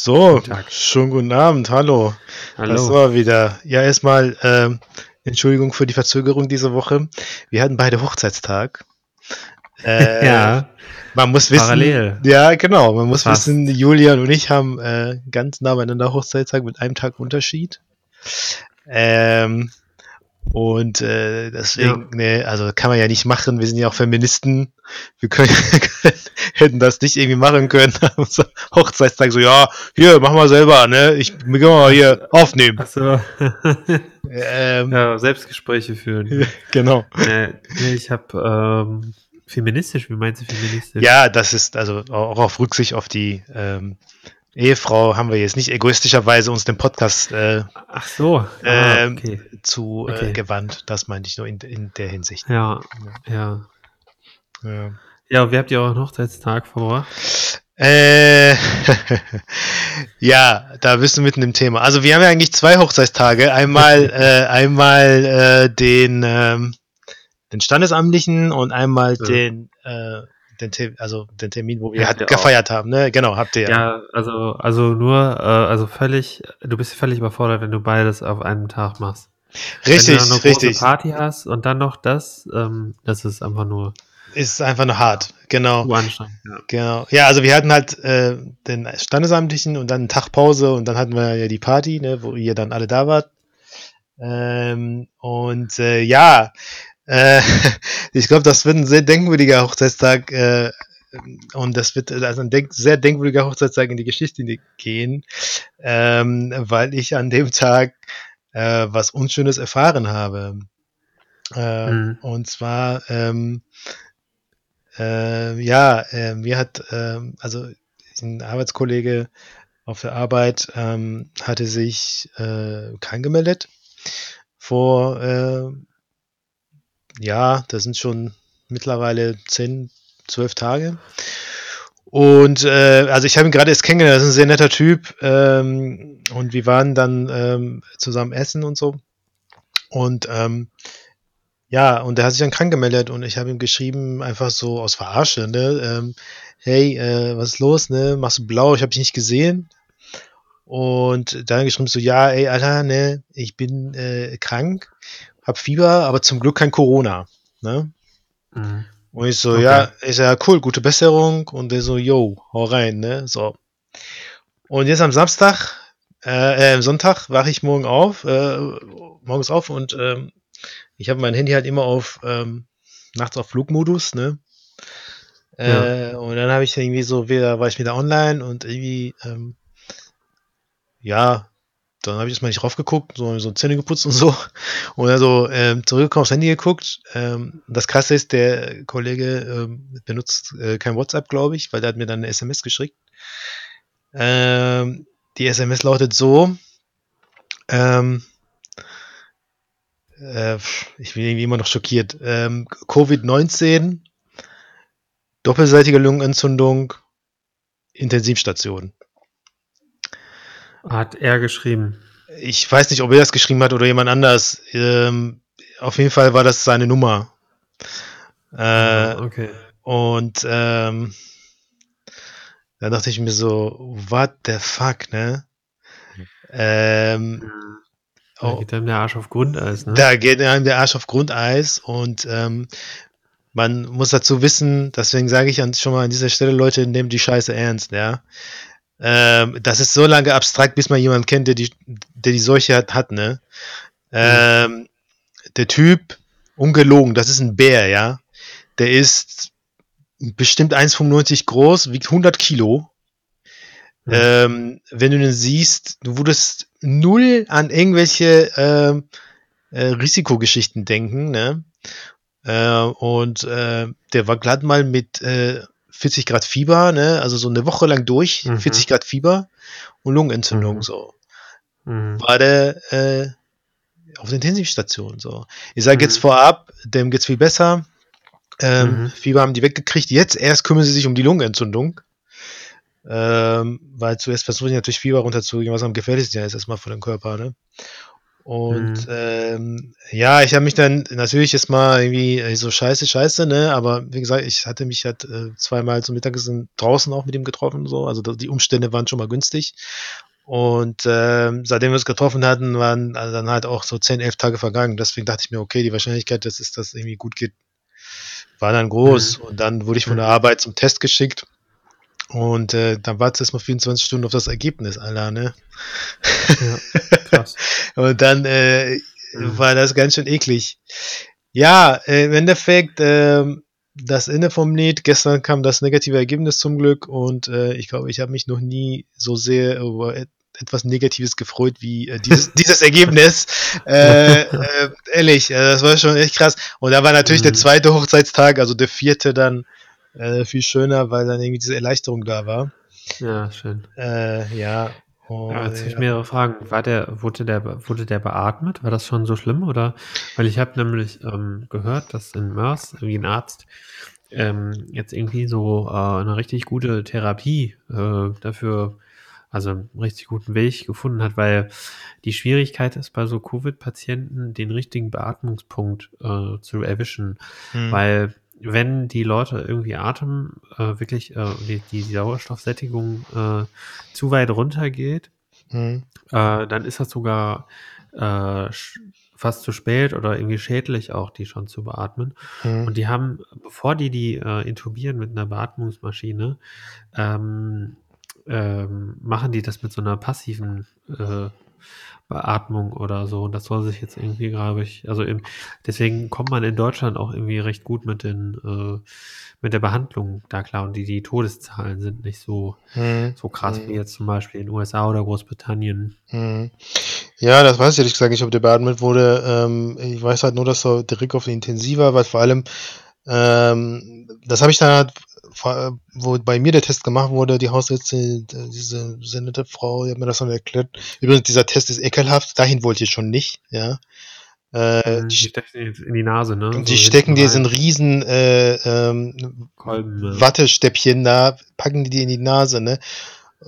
So, guten schon guten Abend, hallo. Hallo. Das war wieder. Ja, erstmal ähm, Entschuldigung für die Verzögerung diese Woche. Wir hatten beide Hochzeitstag. Äh, ja. Man muss wissen. Parallel. Ja, genau. Man muss Fast. wissen, Julian und ich haben äh, ganz nah beieinander Hochzeitstag mit einem Tag Unterschied. Ähm, und äh, deswegen, ja. ne, also kann man ja nicht machen. Wir sind ja auch Feministen. Wir können, hätten das nicht irgendwie machen können. Hochzeitstag so, ja, hier, mach mal selber, ne? Ich will mal hier aufnehmen. Ach so. ähm, ja, Selbstgespräche führen. genau. Äh, ich habe ähm, feministisch, wie meinst du feministisch? Ja, das ist also auch auf Rücksicht auf die ähm, Ehefrau haben wir jetzt nicht egoistischerweise uns den Podcast äh, Ach so. Ah, ähm, okay. zu äh, okay. gewandt. Das meinte ich nur in, in der Hinsicht. Ja, ja. Ja, ja wie habt ihr euren Hochzeitstag verbracht? Äh, ja, da bist du mitten im Thema. Also wir haben ja eigentlich zwei Hochzeitstage. Einmal, äh, einmal äh, den, ähm, den Standesamtlichen und einmal ja. den äh, den, also den Termin, wo wir ja, halt gefeiert auch. haben, ne? Genau, habt ihr ja. Ja, also, also nur, äh, also völlig, du bist völlig überfordert, wenn du beides auf einem Tag machst. Richtig, wenn du richtig. Große Party hast und dann noch das, ähm, das ist einfach nur. Ist einfach nur hart, genau. Anstrengend, ja. Genau. Ja, also wir hatten halt äh, den Standesamtlichen und dann einen Tag Pause und dann hatten wir ja die Party, ne, wo ihr dann alle da wart. Ähm, und äh, ja, äh, ich glaube, das wird ein sehr denkwürdiger Hochzeitstag äh, und das wird also ein denk sehr denkwürdiger Hochzeitstag in die Geschichte gehen, ähm, weil ich an dem Tag äh, was Unschönes erfahren habe. Äh, mhm. Und zwar, ähm, äh, ja, äh, mir hat, äh, also ein Arbeitskollege auf der Arbeit ähm, hatte sich äh, krank gemeldet vor äh, ja, das sind schon mittlerweile zehn, zwölf Tage. Und äh, also ich habe ihn gerade erst kennengelernt, das ist ein sehr netter Typ. Ähm, und wir waren dann ähm, zusammen essen und so. Und ähm, ja, und der hat sich dann krank gemeldet und ich habe ihm geschrieben, einfach so aus Verarsche, ne? Ähm, hey, äh, was ist los, ne? Machst du blau? Ich habe dich nicht gesehen. Und dann geschrieben so, ja, ey, Alter, ne, ich bin äh, krank hab Fieber, aber zum Glück kein Corona. Ne? Mhm. Und ich so, okay. ja, ist ja cool, gute Besserung. Und der so, yo, hau rein, ne? So. Und jetzt am Samstag, äh, äh, Sonntag wache ich morgen auf, äh, morgens auf und ähm, ich habe mein Handy halt immer auf ähm, nachts auf Flugmodus, ne? Äh, ja. Und dann habe ich irgendwie so wieder, war ich wieder online und irgendwie, ähm, ja, dann habe ich erstmal nicht raufgeguckt, so, so Zähne geputzt und so. Und dann so ähm, zurückgekommen, aufs Handy geguckt. Ähm, das krasse ist, der Kollege ähm, benutzt äh, kein WhatsApp, glaube ich, weil der hat mir dann eine SMS geschickt. Ähm, die SMS lautet so, ähm, äh, ich bin irgendwie immer noch schockiert. Ähm, Covid-19, doppelseitige Lungenentzündung, Intensivstation. Hat er geschrieben. Ich weiß nicht, ob er das geschrieben hat oder jemand anders. Ähm, auf jeden Fall war das seine Nummer. Äh, ah, okay. Und ähm, da dachte ich mir so, what the fuck, ne? Ähm, da geht einem der Arsch auf Grundeis, ne? Da geht einem der Arsch auf Grundeis und ähm, man muss dazu wissen, deswegen sage ich schon mal an dieser Stelle, Leute, nehmt die Scheiße ernst, ja. Ähm, das ist so lange abstrakt, bis man jemanden kennt, der die, der die Seuche hat, hat ne? Ähm, der Typ, ungelogen, das ist ein Bär, ja. Der ist bestimmt 1,95 groß, wiegt 100 Kilo. Mhm. Ähm, wenn du den siehst, du würdest null an irgendwelche ähm, äh, Risikogeschichten denken, ne? Äh, und äh, der war glatt mal mit äh, 40 Grad Fieber, ne? Also so eine Woche lang durch, mhm. 40 Grad Fieber und Lungenentzündung, mhm. so. Mhm. War der äh, auf der Intensivstation, so. Ich sage jetzt mhm. vorab, dem geht's viel besser. Ähm, mhm. Fieber haben die weggekriegt. Jetzt erst kümmern sie sich um die Lungenentzündung. Ähm, weil zuerst versuchen sie natürlich Fieber runterzugehen, was am gefährlichsten ja ist erstmal für den Körper, ne? Und mhm. ähm, ja, ich habe mich dann natürlich jetzt mal irgendwie äh, so scheiße, scheiße, ne? Aber wie gesagt, ich hatte mich halt äh, zweimal zum Mittagessen draußen auch mit ihm getroffen, so. Also die Umstände waren schon mal günstig. Und ähm, seitdem wir uns getroffen hatten, waren also dann halt auch so 10, 11 Tage vergangen. Deswegen dachte ich mir, okay, die Wahrscheinlichkeit, dass es das irgendwie gut geht, war dann groß. Mhm. Und dann wurde ich von der mhm. Arbeit zum Test geschickt. Und äh, dann wartest du erstmal 24 Stunden auf das Ergebnis, Alter, ne? Ja, krass. und dann äh, mhm. war das ganz schön eklig. Ja, äh, im Endeffekt, äh, das Ende vom Lied. Gestern kam das negative Ergebnis zum Glück und äh, ich glaube, ich habe mich noch nie so sehr über etwas Negatives gefreut wie äh, dieses, dieses Ergebnis. Äh, äh, ehrlich, äh, das war schon echt krass. Und da war natürlich mhm. der zweite Hochzeitstag, also der vierte dann äh, viel schöner, weil dann irgendwie diese Erleichterung da war. Ja, schön. Äh, ja. Oh, ja, jetzt ja. ich mehrere Fragen. War der, wurde der, wurde der beatmet? War das schon so schlimm? Oder? Weil ich habe nämlich ähm, gehört, dass in Mörs irgendwie ein Arzt ähm, jetzt irgendwie so äh, eine richtig gute Therapie äh, dafür also einen richtig guten Weg gefunden hat, weil die Schwierigkeit ist bei so Covid-Patienten, den richtigen Beatmungspunkt äh, zu erwischen, hm. weil wenn die Leute irgendwie Atem äh, wirklich äh, die, die Sauerstoffsättigung äh, zu weit runter geht, hm. äh, dann ist das sogar äh, fast zu spät oder irgendwie schädlich auch, die schon zu beatmen. Hm. Und die haben, bevor die die äh, intubieren mit einer Beatmungsmaschine, ähm, ähm, machen die das mit so einer passiven Beatmung oder so. Und das soll sich jetzt irgendwie, glaube ich, also im, deswegen kommt man in Deutschland auch irgendwie recht gut mit den, äh, mit der Behandlung da klar. Und die, die Todeszahlen sind nicht so, hm. so krass hm. wie jetzt zum Beispiel in den USA oder Großbritannien. Hm. Ja, das weiß ich ehrlich gesagt nicht, ob der beatmet wurde. Ähm, ich weiß halt nur, dass er direkt auf den Intensiver, weil vor allem, ähm, das habe ich dann halt wo bei mir der Test gemacht wurde, die Hausärztin, diese sehr nette Frau, die hat mir das dann erklärt. Übrigens, dieser Test ist ekelhaft, dahin wollte ich schon nicht, ja. Äh, die, die stecken jetzt in die Nase, ne? So die stecken dir so ein riesen äh, ähm, Kolben, ne? Wattestäbchen da, packen die dir in die Nase, ne?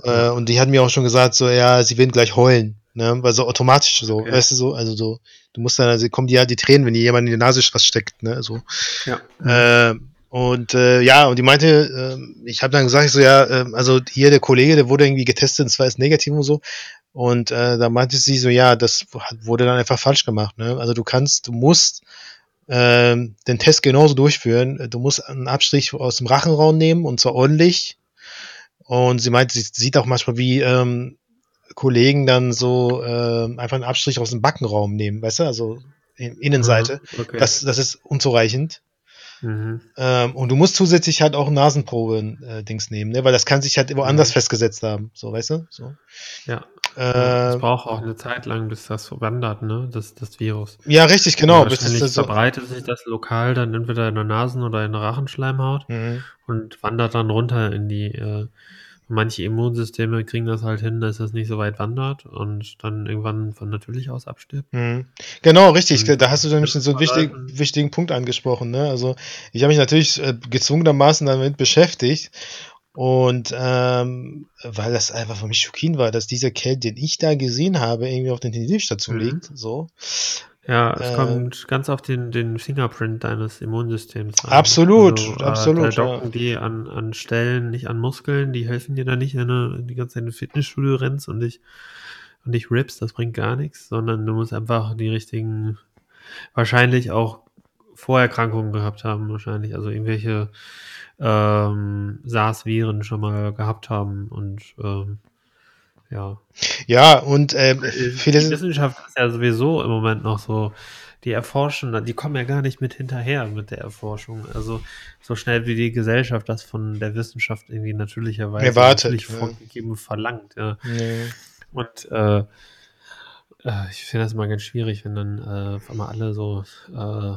Äh, und die hat mir auch schon gesagt, so, ja, sie werden gleich heulen, ne? Weil so automatisch so, okay. weißt du so, also so, du musst dann, also kommen dir ja die Tränen, wenn dir jemand in die Nase was steckt, ne? So. Ja. Äh, und äh, ja, und die meinte, äh, ich habe dann gesagt, ich so, ja, äh, also hier der Kollege, der wurde irgendwie getestet, und zwar ist negativ und so. Und äh, da meinte sie so, ja, das wurde dann einfach falsch gemacht. Ne? Also du kannst, du musst äh, den Test genauso durchführen. Du musst einen Abstrich aus dem Rachenraum nehmen und zwar ordentlich. Und sie meinte, sie sieht auch manchmal, wie ähm, Kollegen dann so äh, einfach einen Abstrich aus dem Backenraum nehmen, weißt du, also Innenseite. Okay. Das, das ist unzureichend. Mhm. Ähm, und du musst zusätzlich halt auch Nasenproben-Dings äh, nehmen, ne? weil das kann sich halt woanders mhm. festgesetzt haben. So, weißt du? So. Ja. Äh, es braucht auch eine Zeit lang, bis das wandert, ne? Das, das Virus. Ja, richtig, genau. Bis das, das verbreitet so sich das lokal dann entweder in der Nasen- oder in der Rachenschleimhaut mhm. und wandert dann runter in die äh, manche Immunsysteme kriegen das halt hin, dass das nicht so weit wandert und dann irgendwann von natürlich aus abstirbt. Mhm. Genau, richtig. Und da hast du nämlich so einen wichtig, wichtigen Punkt angesprochen. Ne? Also ich habe mich natürlich äh, gezwungenermaßen damit beschäftigt und ähm, weil das einfach für mich schockierend war, dass dieser Kerl, den ich da gesehen habe, irgendwie auf der Intensivstation mhm. liegt. So. Ja, es äh, kommt ganz auf den, den Fingerprint deines Immunsystems an. Absolut, also, äh, absolut. Da docken ja. die an, an Stellen, nicht an Muskeln, die helfen dir da nicht, wenn du die ganze Zeit in ein Fitnessstudio rennst und dich, und dich rippst, das bringt gar nichts, sondern du musst einfach die richtigen, wahrscheinlich auch Vorerkrankungen gehabt haben, wahrscheinlich, also irgendwelche ähm, SARS-Viren schon mal gehabt haben und ähm, ja. Ja, und äh, viele die Wissenschaft ist ja sowieso im Moment noch so, die erforschen, die kommen ja gar nicht mit hinterher mit der Erforschung. Also so schnell wie die Gesellschaft das von der Wissenschaft irgendwie natürlicherweise Erwartet, natürlich ja. vorgegeben verlangt. Ja. Nee. Und äh, äh, ich finde das immer ganz schwierig, wenn dann äh, auf einmal alle so äh,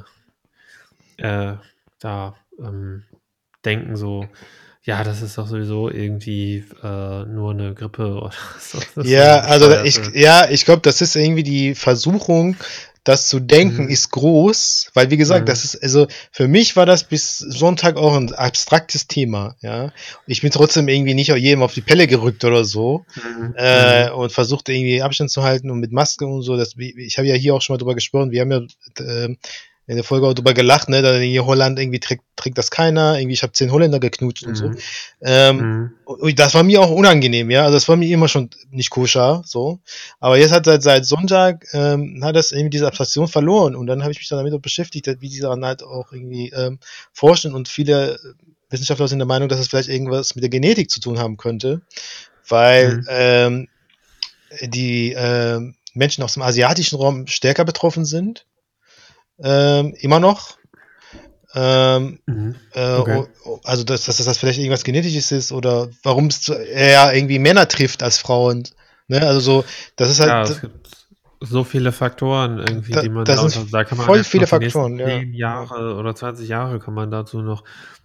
äh, da ähm, denken so, ja, das ist doch sowieso irgendwie äh, nur eine Grippe oder so. ja, also ich, ja, ich glaube, das ist irgendwie die Versuchung, das zu denken, Mhm. ist groß, weil wie gesagt, Mhm. das ist, also für mich war das bis Sonntag auch ein abstraktes Thema, ja. Ich bin trotzdem irgendwie nicht jedem auf die Pelle gerückt oder so Mhm. äh, und versucht irgendwie Abstand zu halten und mit Maske und so. Das, wie- ich habe ja hier auch schon mal drüber gesprochen. Wir haben ja äh, in der Folge auch drüber gelacht, ne? Da in Holland irgendwie trägt, trägt das keiner. Irgendwie, ich habe zehn Holländer geknutscht und so. Mhm. Ähm, Mhm. und das war mir auch unangenehm, ja. Also das war mir immer schon nicht koscher, so. Aber jetzt hat seit, seit Sonntag ähm, hat das irgendwie diese Abstraktion verloren und dann habe ich mich dann damit auch beschäftigt, wie die daran halt auch irgendwie ähm, forschen und viele Wissenschaftler sind der Meinung, dass es vielleicht irgendwas mit der Genetik zu tun haben könnte, weil Mhm. ähm, die ähm, Menschen aus dem asiatischen Raum stärker betroffen sind, ähm, immer noch. Ähm, Mhm. äh, Okay. o- also, dass, dass das vielleicht irgendwas Genetisches ist oder warum es eher irgendwie Männer trifft als Frauen. Ne? Also, so, das ist halt. Ja, es gibt so viele Faktoren irgendwie, Da- die man das sind da kann man voll viele Faktoren, ja. 10 Jahre oder 20 Jahre kann man dazu noch,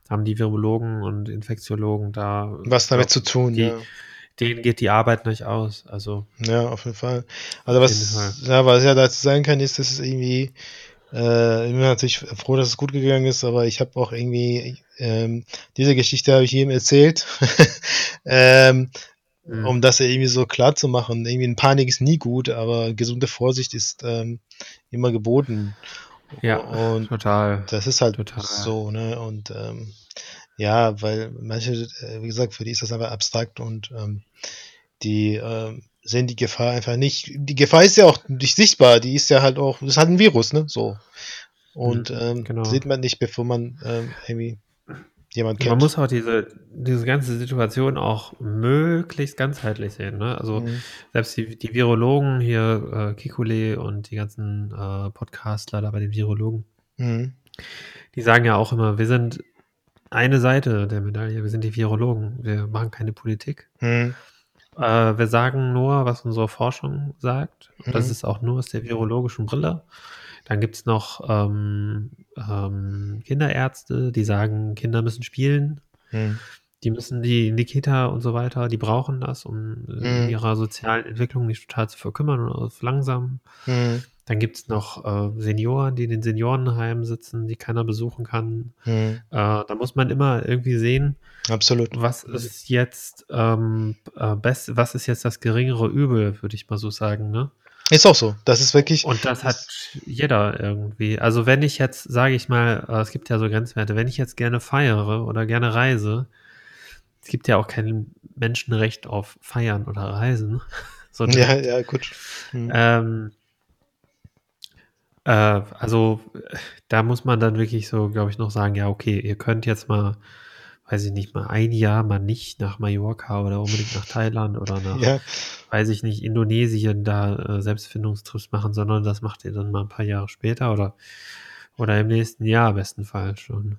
haben die Virologen und Infektiologen da, was damit glaub, zu tun, die, ja. denen geht die Arbeit nicht aus. Also, Ja, auf jeden Fall. Also was, jeden ja, was ja dazu sein kann, ist, dass es irgendwie, äh, ich bin natürlich froh, dass es gut gegangen ist, aber ich habe auch irgendwie, ähm, diese Geschichte habe ich jedem erzählt, ähm, Mhm. um das irgendwie so klar zu machen. Irgendwie in Panik ist nie gut, aber gesunde Vorsicht ist ähm, immer geboten. ja, Und total. das ist halt Total. so, ne? Und ähm, ja, weil manche, äh, wie gesagt, für die ist das einfach abstrakt und ähm, die ähm, sehen die Gefahr einfach nicht. Die Gefahr ist ja auch nicht sichtbar, die ist ja halt auch, das ist halt ein Virus, ne? So. Und Mhm, ähm, genau. sieht man nicht, bevor man ähm, irgendwie jemand kennt. Man muss auch diese, diese ganze Situation auch möglichst ganzheitlich sehen. Ne? Also Mhm. selbst die, die Virologen hier, äh, Kikule und die ganzen äh, Podcastler da bei den Virologen, Mhm. die sagen ja auch immer, wir sind eine Seite der Medaille, wir sind die Virologen, wir machen keine Politik. Mhm. Äh, wir sagen nur, was unsere Forschung sagt. Und das Mhm. ist auch nur aus der virologischen Brille. Dann gibt es noch ähm, ähm, Kinderärzte, die sagen, Kinder müssen spielen. Mhm. Die müssen die in die Kita und so weiter, die brauchen das, um äh, Mhm. ihrer sozialen Entwicklung nicht total zu verkümmern oder auf langsam. Dann gibt es noch äh, Senioren, die in den Seniorenheimen sitzen, die keiner besuchen kann. Mhm. Äh, da muss man immer irgendwie sehen, Absolut. was ist jetzt ähm, äh, best, was ist jetzt das geringere Übel, würde ich mal so sagen, ne? Ist auch so. Das ist wirklich. Und das hat jeder irgendwie. Also wenn ich jetzt, sage ich mal, äh, es gibt ja so Grenzwerte, wenn ich jetzt gerne feiere oder gerne reise, es gibt ja auch kein Menschenrecht auf Feiern oder Reisen. So ja, direkt. ja, gut. Mhm. Ähm, äh, also da muss man dann wirklich so, glaube ich, noch sagen, ja, okay, ihr könnt jetzt mal, weiß ich nicht, mal ein Jahr mal nicht nach Mallorca oder unbedingt nach Thailand oder nach, Ja, weiß ich nicht, Indonesien da äh, Selbstfindungstrips machen, sondern das macht ihr dann mal ein paar Jahre später oder, oder im nächsten Jahr bestenfalls schon.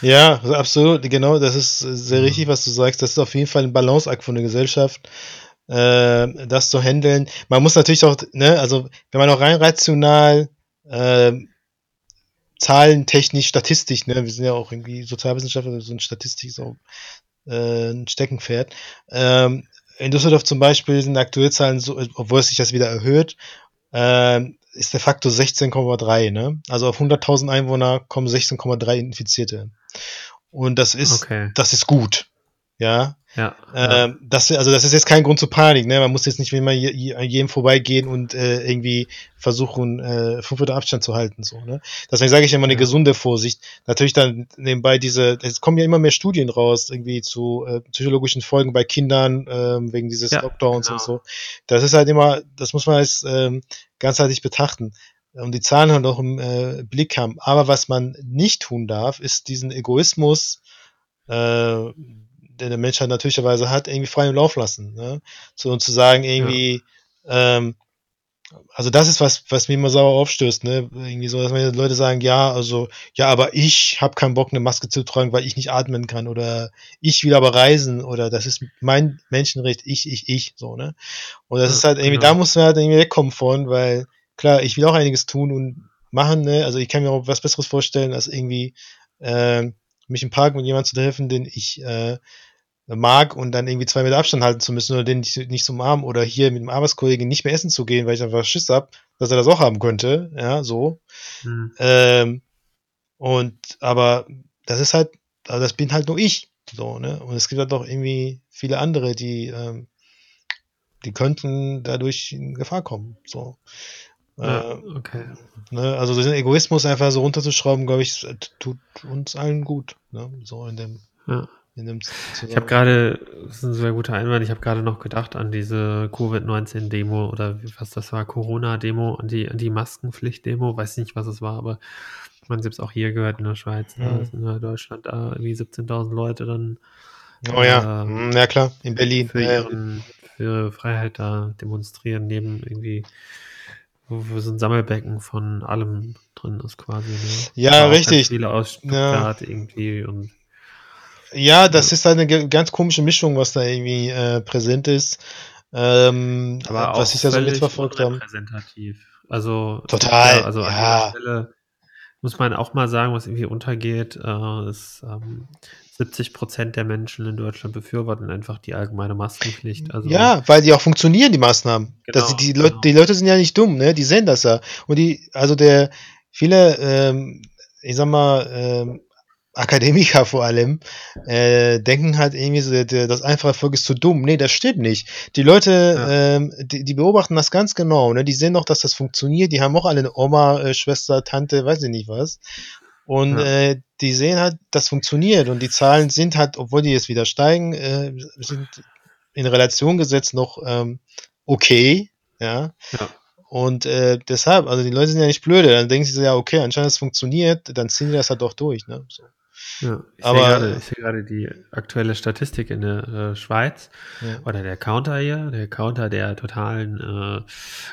Ja, also absolut, genau, das ist sehr Ja. richtig, was du sagst. Das ist auf jeden Fall ein Balanceakt von der Gesellschaft, äh, das zu handeln. Man muss natürlich auch, ne, also wenn man auch rein rational, ähm, zahlentechnisch, statistisch, ne, wir sind ja auch irgendwie Sozialwissenschaftler, so ein Statistik ist auch äh, ein Steckenpferd. Ähm, in Düsseldorf zum Beispiel sind aktuelle Zahlen so, obwohl es sich das wieder erhöht, ähm, ist der Faktor 16,3. Ne? Also auf 100.000 Einwohner kommen 16,3 Infizierte. Und das ist, Okay. das ist gut. Ja, Ja. ja. ähm, das, also das ist jetzt kein Grund zur Panik, ne? Man muss jetzt nicht immer jedem vorbeigehen und äh, irgendwie versuchen, äh, fünf Meter Abstand zu halten, so, ne? Deswegen sage ich immer eine Ja. gesunde Vorsicht. Natürlich dann nebenbei diese, es kommen ja immer mehr Studien raus, irgendwie zu äh, psychologischen Folgen bei Kindern, ähm, wegen dieses Ja, Lockdowns genau. und so. Das ist halt immer, das muss man als ähm, ganzheitlich betrachten und die Zahlen halt auch im äh, Blick haben. Aber was man nicht tun darf, ist diesen Egoismus, äh, der der Mensch halt natürlicherweise hat, irgendwie freien Lauf lassen. Ne? So und zu sagen, irgendwie, ähm, also das ist was, was mir immer sauer aufstößt, ne? Irgendwie so, dass man Leute sagen, ja, also, ja, aber ich habe keinen Bock, eine Maske zu tragen, weil ich nicht atmen kann oder ich will aber reisen oder das ist mein Menschenrecht, ich, ich, ich, so, ne? Und das Ja, ist halt irgendwie, genau. da muss man halt irgendwie wegkommen von, weil klar, ich will auch einiges tun und machen, ne? Also ich kann mir auch was Besseres vorstellen, als irgendwie ähm, mich im Park mit jemandem zu treffen, den ich äh, mag und dann irgendwie zwei Meter Abstand halten zu müssen oder den nicht, nicht zum Arm oder hier mit dem Arbeitskollegen nicht mehr essen zu gehen, weil ich einfach Schiss hab, dass er das auch haben könnte, ja, so. Hm. Ähm, und, aber das ist halt, also das bin halt nur ich, so, ne? Und es gibt halt auch irgendwie viele andere, die, ähm, die könnten dadurch in Gefahr kommen, so. Ja, Äh, okay. ne? Also diesen Egoismus einfach so runterzuschrauben, glaube ich, tut uns allen gut, ne? So in dem, Ja. in dem Ich habe gerade, das ist ein sehr guter Einwand, ich habe gerade noch gedacht an diese Covid-19-Demo oder was das war, Corona-Demo, an die, an die Maskenpflicht-Demo, weiß nicht, was es war, aber man es auch hier gehört in der Schweiz, da Mhm. ist in Deutschland da irgendwie 17.000 Leute dann Oh ja, äh, Hm, ja klar, in Berlin. für ihren, für Freiheit da demonstrieren, neben irgendwie, wo, wo so ein Sammelbecken von allem drin ist quasi. Ne? Ja, auch richtig. Viele aus Stuttgart irgendwie und Ja, das ist halt eine ganz komische Mischung, was da irgendwie äh, präsent ist. Ähm, aber auch was ich da so mitverfolgt habe. Also Total, gibt also an ja. der Stelle muss man auch mal sagen, was irgendwie untergeht, äh, ist ähm, 70 Prozent der Menschen in Deutschland befürworten einfach die allgemeine Maskenpflicht. Also Ja, weil die auch funktionieren, die Maßnahmen. Genau, die, Leute, genau. die Leute sind ja nicht dumm, ne? Die sehen das ja. Und die, also der, viele, ähm, ich sag mal, ähm, Akademiker vor allem, äh, denken halt irgendwie, so, das einfache Volk ist zu dumm. Nee, das stimmt nicht. Die Leute, Ja. ähm, die, die beobachten das ganz genau, ne? Die sehen doch, dass das funktioniert. Die haben auch alle eine Oma, äh, Schwester, Tante, weiß ich nicht was. Und Ja. äh, die sehen halt, das funktioniert. Und die Zahlen sind halt, obwohl die jetzt wieder steigen, äh, sind in Relation gesetzt noch ähm, okay. Ja. Ja. Und äh, deshalb, also die Leute sind ja nicht blöde. Dann denken sie so, ja, okay, anscheinend es funktioniert, dann ziehen die das halt auch durch. Ne? So. Ja, ich Aber- sehe gerade, ich sehe gerade die aktuelle Statistik in der äh, Schweiz Ja. oder der Counter hier, der Counter der totalen äh,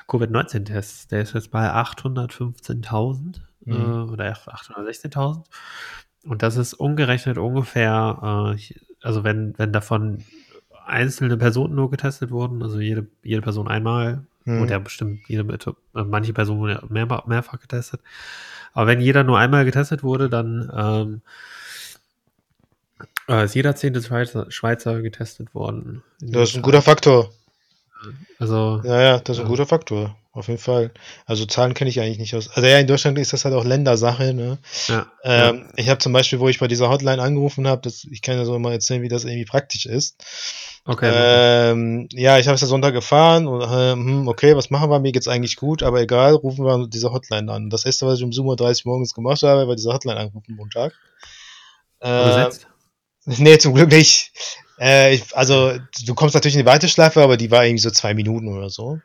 Covid-19-Tests, der ist jetzt bei 815.000 Mhm. äh, oder 816.000 und das ist umgerechnet ungefähr, äh, also wenn, wenn davon einzelne Personen nur getestet wurden, also jede, jede Person einmal, Mhm. oder bestimmt jede, äh, manche Personen wurden ja mehr, mehrfach getestet, aber wenn jeder nur einmal getestet wurde, dann ähm, äh, ist jeder zehnte Schweizer, Schweizer getestet worden. Das ist ein guter Faktor. Also, Ja, ja, das ist ein Ja. guter Faktor. Auf jeden Fall. Also Zahlen kenne ich eigentlich nicht aus. Also ja, in Deutschland ist das halt auch Ländersache. Ne? ja. Ähm, Ich habe zum Beispiel, wo ich bei dieser Hotline angerufen habe, ich kann ja so mal erzählen, wie das irgendwie praktisch ist. okay. Ähm, ja, ich habe es ja Sonntag gefahren und ähm, hm, okay, was machen wir? Mir geht's eigentlich gut, aber egal, rufen wir diese Hotline an. Das erste, was ich um 7.30 Uhr morgens gemacht habe, war diese Hotline anrufen Montag. Äh, besetzt? nee, zum Glück nicht. Äh, ich, also, du kommst natürlich in die Warteschleife, aber die war irgendwie so zwei Minuten oder so.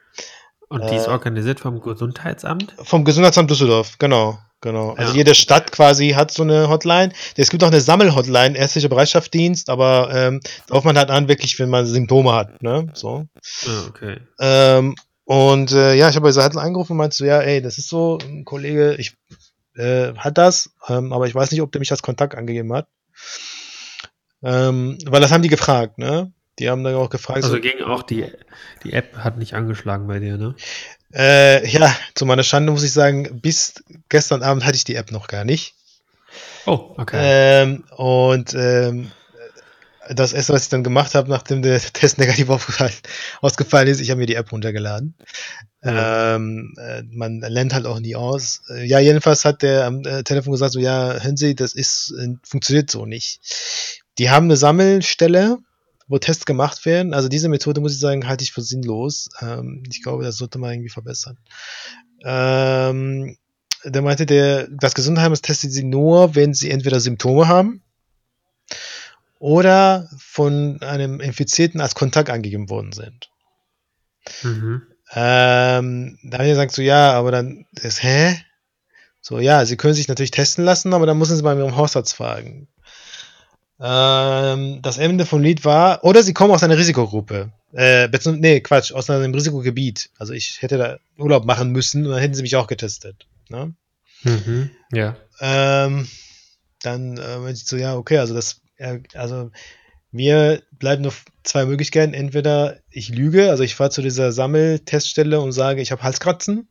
Und die ist äh, organisiert vom Gesundheitsamt? Vom Gesundheitsamt Düsseldorf, genau. Genau. Also Ja. jede Stadt quasi hat so eine Hotline. Es gibt auch eine Sammel-Hotline, ärztlicher Bereitschaftsdienst, aber ähm, da ruft man halt an, wirklich, wenn man Symptome hat, ne? So. Ah, okay. Ähm, und äh, ja, ich habe bei dieser Hotline angerufen und meinte so, ja, ey, das ist so, ein Kollege, ich äh, hat das, ähm, aber ich weiß nicht, ob der mich als Kontakt angegeben hat. Ähm, weil das haben die gefragt, ne? Die haben dann auch gefragt, Also so, ging auch die, die App hat nicht angeschlagen bei dir, ne? äh, ja, zu meiner Schande muss ich sagen, bis gestern Abend hatte ich die App noch gar nicht. Oh, okay. Ähm, und ähm, das erste, was ich dann gemacht habe, nachdem der Test negativ ausgefallen ist, ich habe mir die App runtergeladen. Ja. Ähm, äh, man lernt halt auch nie aus. Äh, ja, jedenfalls hat der am äh, Telefon gesagt, so ja, hören Sie, das ist, funktioniert so nicht. Die haben eine Sammelstelle, wo Tests gemacht werden. Also diese Methode, muss ich sagen, halte ich für sinnlos. Ähm, ich glaube, das sollte man irgendwie verbessern. Ähm, der meinte, der, das Gesundheitsamt testet sie nur, wenn sie entweder Symptome haben oder von einem Infizierten als Kontakt angegeben worden sind. mhm. Ähm, da haben die gesagt, so ja, aber dann ist, hä? So, ja, sie können sich natürlich testen lassen, aber dann müssen sie bei ihrem Hausarzt fragen. Ähm, das Ende vom Lied war, oder sie kommen aus einer Risikogruppe. Äh, nee, Quatsch, aus einem Risikogebiet. Also ich hätte da Urlaub machen müssen und dann hätten sie mich auch getestet. Ne? Mhm. Ja. Ähm, dann äh, ich so, ja, okay, also das, äh, also mir bleiben nur zwei Möglichkeiten. Entweder ich lüge, also ich fahre zu dieser Sammelteststelle und sage, ich habe Halskratzen.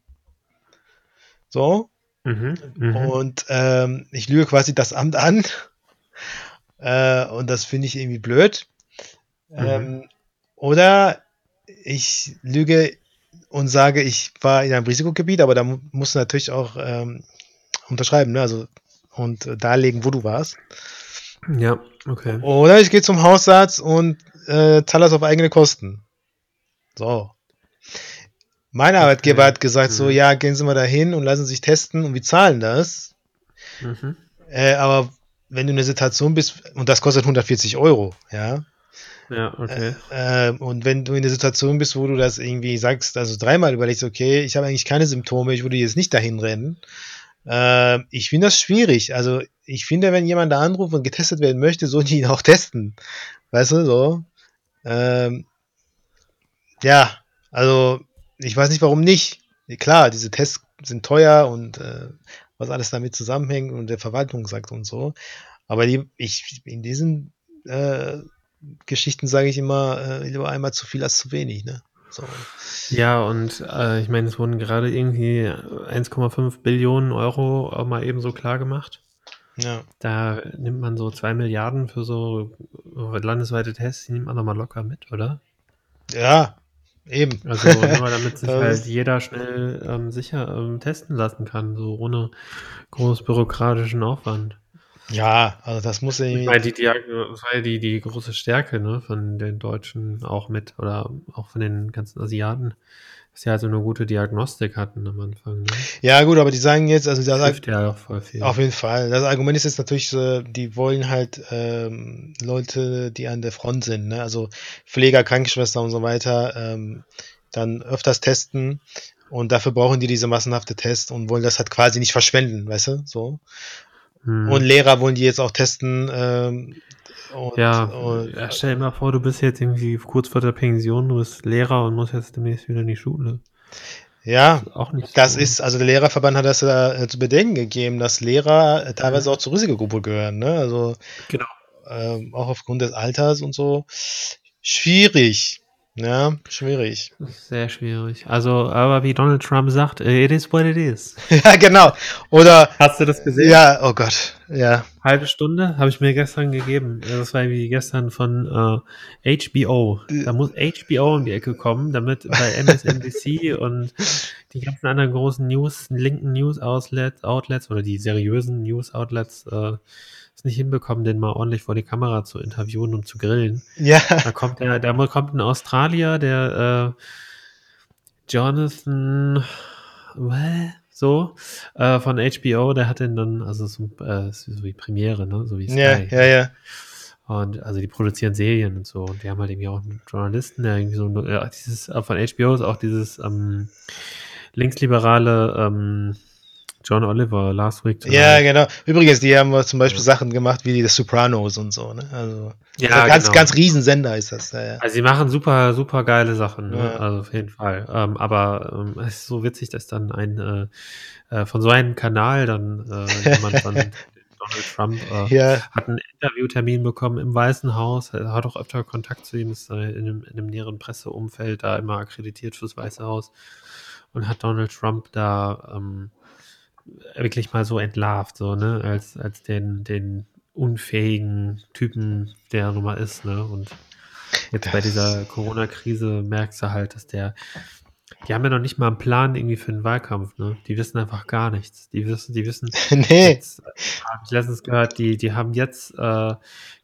So. Mhm. Mhm. Und ähm, ich lüge quasi das Amt an. Äh, und das finde ich irgendwie blöd. Ähm, oder ich lüge und sage, ich war in einem Risikogebiet, aber da mu- musst du natürlich auch ähm, unterschreiben, ne? Also und äh, darlegen, wo du warst. Ja, okay. Oder ich gehe zum Hausarzt und äh, zahle das auf eigene Kosten. So. Mein Arbeitgeber hat gesagt, so, Mhm. ja, gehen Sie mal dahin und lassen sich testen und wir zahlen das. Mhm. Äh, aber wenn du in der Situation bist, und das kostet 140 Euro, ja, Ja, okay. äh, und wenn du in der Situation bist, wo du das irgendwie sagst, also dreimal überlegst, okay, ich habe eigentlich keine Symptome, ich würde jetzt nicht dahin rennen, äh, ich finde das schwierig. Also ich finde, wenn jemand da anruft und getestet werden möchte, sollen die ihn auch testen. Weißt du, so. Ähm, ja, also ich weiß nicht, warum nicht. Klar, diese Tests sind teuer und äh, was alles damit zusammenhängt und der Verwaltung sagt und so. Aber die, ich, in diesen äh, Geschichten sage ich immer, äh, lieber einmal zu viel als zu wenig. Ne? So. Ja, und äh, ich meine, es wurden gerade irgendwie 1,5 Billionen Euro mal eben so klar gemacht. Ja. Da nimmt man so 2 Milliarden für so landesweite Tests, die nimmt man doch mal locker mit, oder? ja, eben. Also nur damit sich halt jeder schnell ähm, sicher ähm, testen lassen kann, so ohne groß bürokratischen Aufwand. Ja, also das muss irgendwie. meine, die, ja die, die große Stärke ne, von den Deutschen auch mit oder auch von den ganzen Asiaten, dass sie also eine gute Diagnostik hatten am Anfang. Ne? Ja, gut, aber die sagen jetzt, also Das das, hilft ja auch voll viel. Auf jeden Fall. Das Argument ist jetzt natürlich, äh, die wollen halt ähm, Leute, die an der Front sind, ne? also Pfleger, Krankenschwester und so weiter, ähm, dann öfters testen und dafür brauchen die diese massenhafte Tests und wollen das halt quasi nicht verschwenden, weißt du, so. Hm. Und Lehrer wollen die jetzt auch testen. Ähm, und, ja, und, ja, stell dir mal vor, du bist jetzt irgendwie kurz vor der Pension, du bist Lehrer und musst jetzt demnächst wieder in die Schule. ja, Auch nicht das so. ist, also der Lehrerverband hat das ja äh, zu bedenken gegeben, dass Lehrer äh, teilweise auch zur Risikogruppe gehören, ne? Also Genau. ähm, auch aufgrund des Alters und so. Schwierig. Ja, schwierig. Sehr schwierig. Also, aber wie Donald Trump sagt, äh, it is what it is. ja, genau. Oder, Hast du das gesehen? ja, oh Gott, ja. Halbe Stunde habe ich mir gestern gegeben. Das war wie gestern von äh, HBO. Da muss HBO um die Ecke kommen, damit bei MSNBC und die ganzen anderen großen News, linken News Outlets, oder die seriösen News Outlets äh, es nicht hinbekommen, den mal ordentlich vor die Kamera zu interviewen und zu grillen. Ja, Da kommt der, da kommt ein Australier, der äh, Jonathan, what? So, äh, von HBO, der hat den dann, also so, äh, so wie Premiere, ne, so wie Sky. ja, ja, ja. Und also die produzieren Serien und so. Und die haben halt irgendwie auch einen Journalisten, der irgendwie so, ja, dieses, äh, von HBO ist auch dieses ähm, linksliberale ähm, John Oliver, Last Week Tonight. Ja, genau. Übrigens, die haben zum Beispiel Ja. Sachen gemacht wie die Sopranos und so, ne? Also, Ja, also ganz, genau. ganz Riesensender ist das. Ja, ja. Also sie machen super, super geile Sachen, ne? Also auf jeden Fall. Ähm, aber ähm, es ist so witzig, dass dann ein äh, äh, von so einem Kanal dann äh, jemand dann Donald Trump äh, ja, hat einen Interviewtermin bekommen im Weißen Haus, er hat auch öfter Kontakt zu ihm, ist äh, in, einem, in einem näheren Presseumfeld da immer akkreditiert fürs Weiße Haus und hat Donald Trump da ähm, wirklich mal so entlarvt, so, ne, als, als den, den unfähigen Typen, der er nun mal ist, ne, und jetzt bei dieser Corona-Krise merkst du halt, dass der, die haben ja noch nicht mal einen Plan irgendwie für den Wahlkampf, ne, die wissen einfach gar nichts, die wissen, die wissen, nee. Jetzt äh, habe ich letztens gehört, die, die haben jetzt äh,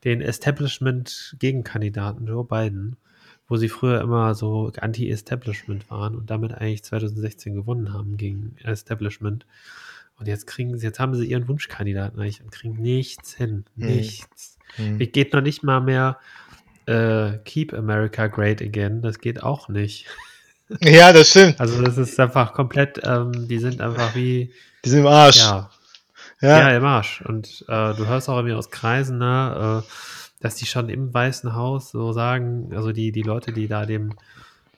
den Establishment-Gegenkandidaten Joe Biden, wo sie früher immer so anti-Establishment waren und damit eigentlich 2016 gewonnen haben gegen Establishment. Und jetzt kriegen sie, jetzt haben sie ihren Wunschkandidaten eigentlich und kriegen nichts hin. Hm. Nichts. Hm. Es geht noch nicht mal mehr äh, Keep America Great Again. Das geht auch nicht. Ja, das stimmt. Also das ist einfach komplett, ähm, die sind einfach wie, Die sind im Arsch. ja, Ja, ja, im Arsch. Und äh, du hörst auch irgendwie aus Kreisen, ne, äh, dass die schon im Weißen Haus so sagen, also die, die Leute, die da dem,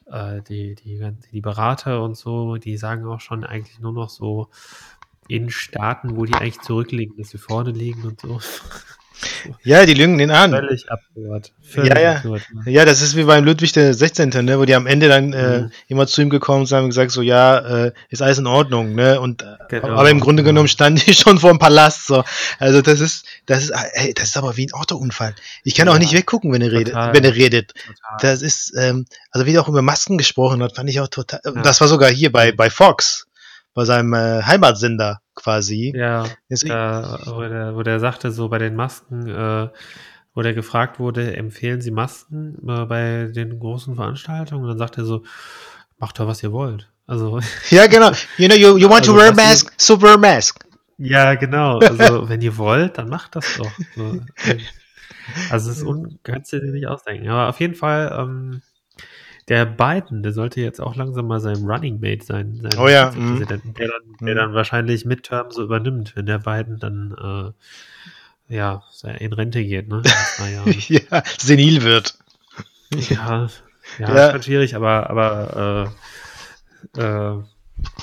äh, die, die, die Berater und so, die sagen auch schon eigentlich nur noch so in Staaten, wo die eigentlich zurückliegen, dass sie vorne liegen und so. Ja, die lügen den an. Völlig absurd. Völlig Ja, ja. absurd. ne? Ja, das ist wie beim Ludwig der 16., ne, wo die am Ende dann äh, Mhm. immer zu ihm gekommen sind und gesagt so, ja, äh, ist alles in Ordnung, ne? Und äh, Genau, aber im Grunde genommen standen die schon vor dem Palast so. Also das ist das ist ey, das ist aber wie ein Autounfall. Ich kann auch Ja. nicht weggucken, wenn er redet, wenn er redet. Total. Das ist ähm, also wie er auch über Masken gesprochen hat, fand ich auch total Ja. Das war sogar hier bei bei Fox, bei seinem äh, Heimatsender quasi. Ja, da, wo, der, wo der sagte, so bei den Masken, äh, wo der gefragt wurde, empfehlen Sie Masken äh, bei den großen Veranstaltungen? Und dann sagt er so, macht doch, was ihr wollt. Also, Ja, genau. You know, you, you want Also, to wear a mask, so wear a mask. ja, genau. Also, wenn ihr wollt, dann macht das doch. So. Also, es ist un kannst du dir nicht ausdenken. Aber auf jeden Fall, ähm, der Biden, der sollte jetzt auch langsam mal sein Running Mate sein, sein Oh ja, Vizepräsidenten, der, dann, der Mhm. dann wahrscheinlich Midterm so übernimmt, wenn der Biden dann äh, ja in Rente geht, ne? Ja, senil wird. ja, ja, Ja. ist schon schwierig, aber aber äh, äh,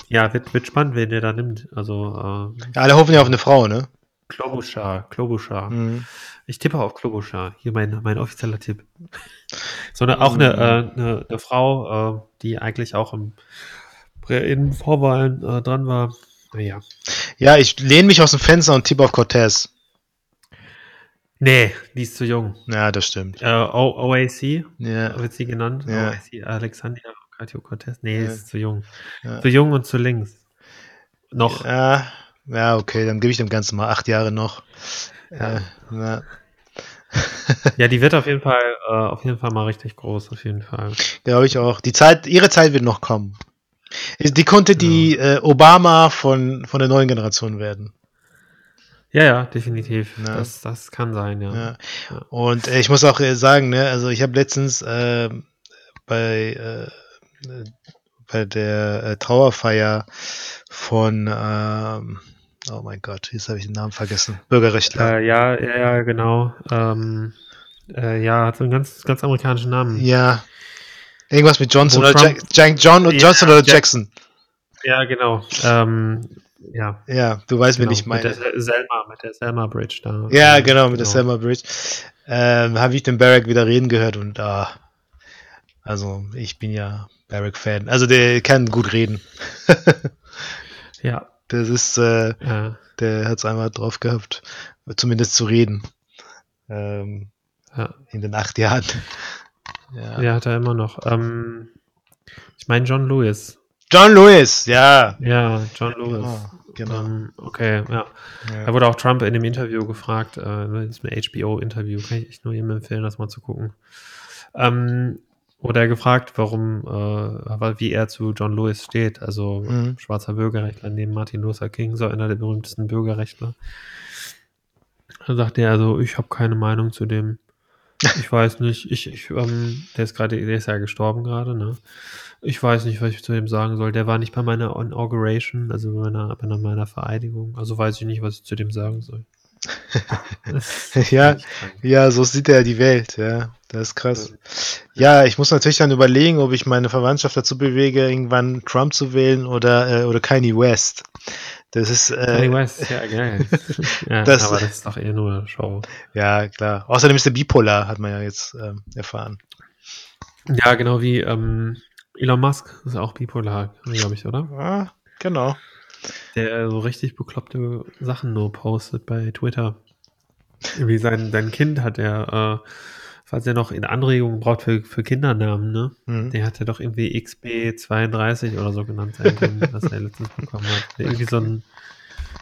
ja, wird, wird spannend, wen der da nimmt. Also äh, Ja, alle hoffen ja auf eine Frau, ne? Klobuchar, Klobuchar. Mhm. Ich tippe auf Klobuchar. Hier mein, mein offizieller Tipp. Sondern auch eine, Mhm. äh, eine, eine Frau, äh, die eigentlich auch im, in Vorwahlen äh, dran war. Naja. Ja, ich lehne mich aus dem Fenster und tippe auf Cortez. Nee, die ist zu jung. Ja, das stimmt. Äh, OAC Ja, wird sie genannt. Ja. OAC, Alexandria Ocasio-Cortez. Nee, Ja. ist zu jung. Ja. Zu jung und zu links. Noch. ja, ja okay, dann gebe ich dem Ganzen mal acht Jahre noch. Ja. Ja, Ja, die wird auf jeden Fall, äh, auf jeden Fall mal richtig groß, auf jeden Fall. glaube ich auch. Die Zeit, ihre Zeit wird noch kommen. Die konnte die äh, Obama von, von der neuen Generation werden. Ja, ja, definitiv. Ja. Das, das kann sein, ja. Ja. Ja. Und äh, ich muss auch äh, sagen, ne, also ich habe letztens äh, bei, äh, äh, bei der äh, Trauerfeier von, ähm, oh mein Gott, jetzt habe ich den Namen vergessen, Bürgerrechtler. Äh, ja, ja, ja, genau. Ähm, äh, ja, hat so einen ganz, ganz amerikanischen Namen. Ja. Irgendwas mit Johnson Wo oder Trump- Jack, Jack John, Ja, Johnson oder Jack- Jackson. Ja, genau. Ähm, ja. Ja, du weißt, Genau, wen ich mit der meine. Sel- Selma, mit der Selma Bridge da. Ja, genau, mit der Selma Bridge. Ähm, habe ich den Barrack wieder reden gehört und ah, also ich bin ja Barrack-Fan. Also der kann gut reden. Ja, Das ist, äh, äh, der hat es einmal drauf gehabt, zumindest zu reden. Ähm, ja. in den acht Jahren. Ja. ja, hat er immer noch. Ähm, ich meine John Lewis. John Lewis, ja. Ja, John Lewis. Genau. genau. Okay, ja. Ja. Da wurde auch Trump in dem Interview gefragt, äh, ist ein HBO-Interview, kann ich nur jedem empfehlen, das mal zu gucken. Ähm, wurde er gefragt, warum, äh, wie er zu John Lewis steht, also Mhm. schwarzer Bürgerrechtler neben Martin Luther King, so einer der berühmtesten Bürgerrechtler. Da sagte er also, ich habe keine Meinung zu dem. Ich weiß nicht, ich, ich, ähm, der ist gerade, der ist ja gestorben gerade, ne? Ich weiß nicht, was ich zu dem sagen soll. Der war nicht bei meiner Inauguration, also bei meiner, bei meiner Vereidigung. Also weiß ich nicht, was ich zu dem sagen soll. Ja. Ja, so sieht er die Welt, ja. Das ist krass. Ja, ich muss natürlich dann überlegen, ob ich meine Verwandtschaft dazu bewege, irgendwann Trump zu wählen oder, äh, oder Kanye West. Das ist, Kanye äh, West, ja, geil. ja, Das- aber das ist doch eher nur Show. ja, klar. Außerdem ist er bipolar, hat man ja jetzt ähm, erfahren. Ja, genau wie ähm, Elon Musk ist auch bipolar, glaube ich, oder? Ah, genau. Der äh, so richtig bekloppte Sachen nur postet bei Twitter. Wie sein, sein Kind hat er, äh, falls er noch in Anregungen braucht für, für Kindernamen, ne? Mhm. Der hat ja doch irgendwie XB32 oder so genannt sein Kind, das er letztens bekommen hat. Irgendwie so ein,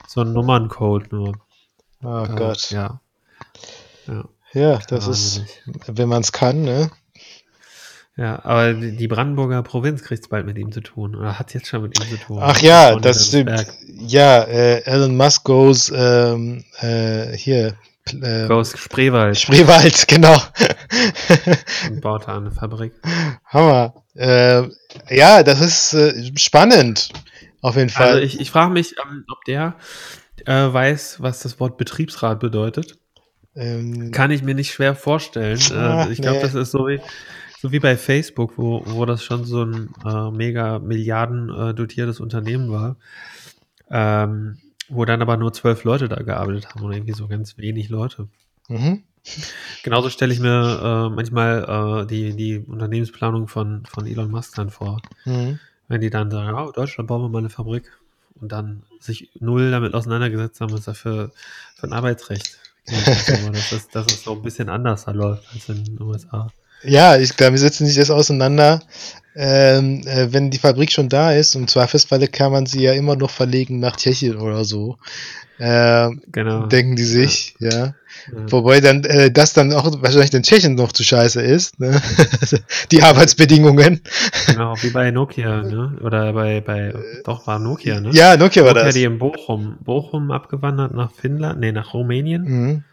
so ein Nummerncode nur. Oh Äh, Gott. Ja. Ja. Ja, das ist, Wahnsinnig. wenn man es kann, ne? Ja, aber die Brandenburger Provinz kriegt es bald mit ihm zu tun. Oder hat es jetzt schon mit ihm zu tun. Ach ja, das stimmt. Ja, äh, Elon Musk goes ähm, äh, hier. Äh, Goes Spreewald Spreewald, genau. und baut da eine Fabrik. Hammer. Äh, ja, das ist äh, spannend. Auf jeden Fall. Also ich, ich frage mich, ähm, ob der äh, weiß, was das Wort Betriebsrat bedeutet. ähm, Kann ich mir nicht schwer vorstellen. Ah, äh, ich glaube, nee. das ist so wie, so wie bei Facebook, wo, wo das schon so ein äh, mega Milliarden dotiertes Unternehmen war. Ähm, wo dann aber nur zwölf Leute da gearbeitet haben oder irgendwie so ganz wenig Leute. Mhm. Genauso stelle ich mir äh, manchmal äh, die, die Unternehmensplanung von, von Elon Musk dann vor. Mhm. Wenn die dann sagen, oh, Deutschland bauen wir mal eine Fabrik und dann sich null damit auseinandergesetzt haben, was da für, ein Arbeitsrecht dass, es, dass es so ein bisschen anders da läuft als in den USA. Ja, ich glaube, wir setzen sich das auseinander. Ähm, äh, wenn die Fabrik schon da ist, und Zweifelsfalle kann man sie ja immer noch verlegen nach Tschechien oder so. Äh, Genau. denken die sich, ja. Ja. Wobei dann äh, das dann auch wahrscheinlich den Tschechen noch zu scheiße ist, ne? die Arbeitsbedingungen. Genau, wie bei Nokia, ne? Oder bei, bei doch war Nokia, ne? Ja, Nokia war Nokia, das. die in Bochum, Bochum abgewandert nach Finnland, nee, nach Rumänien. Mhm.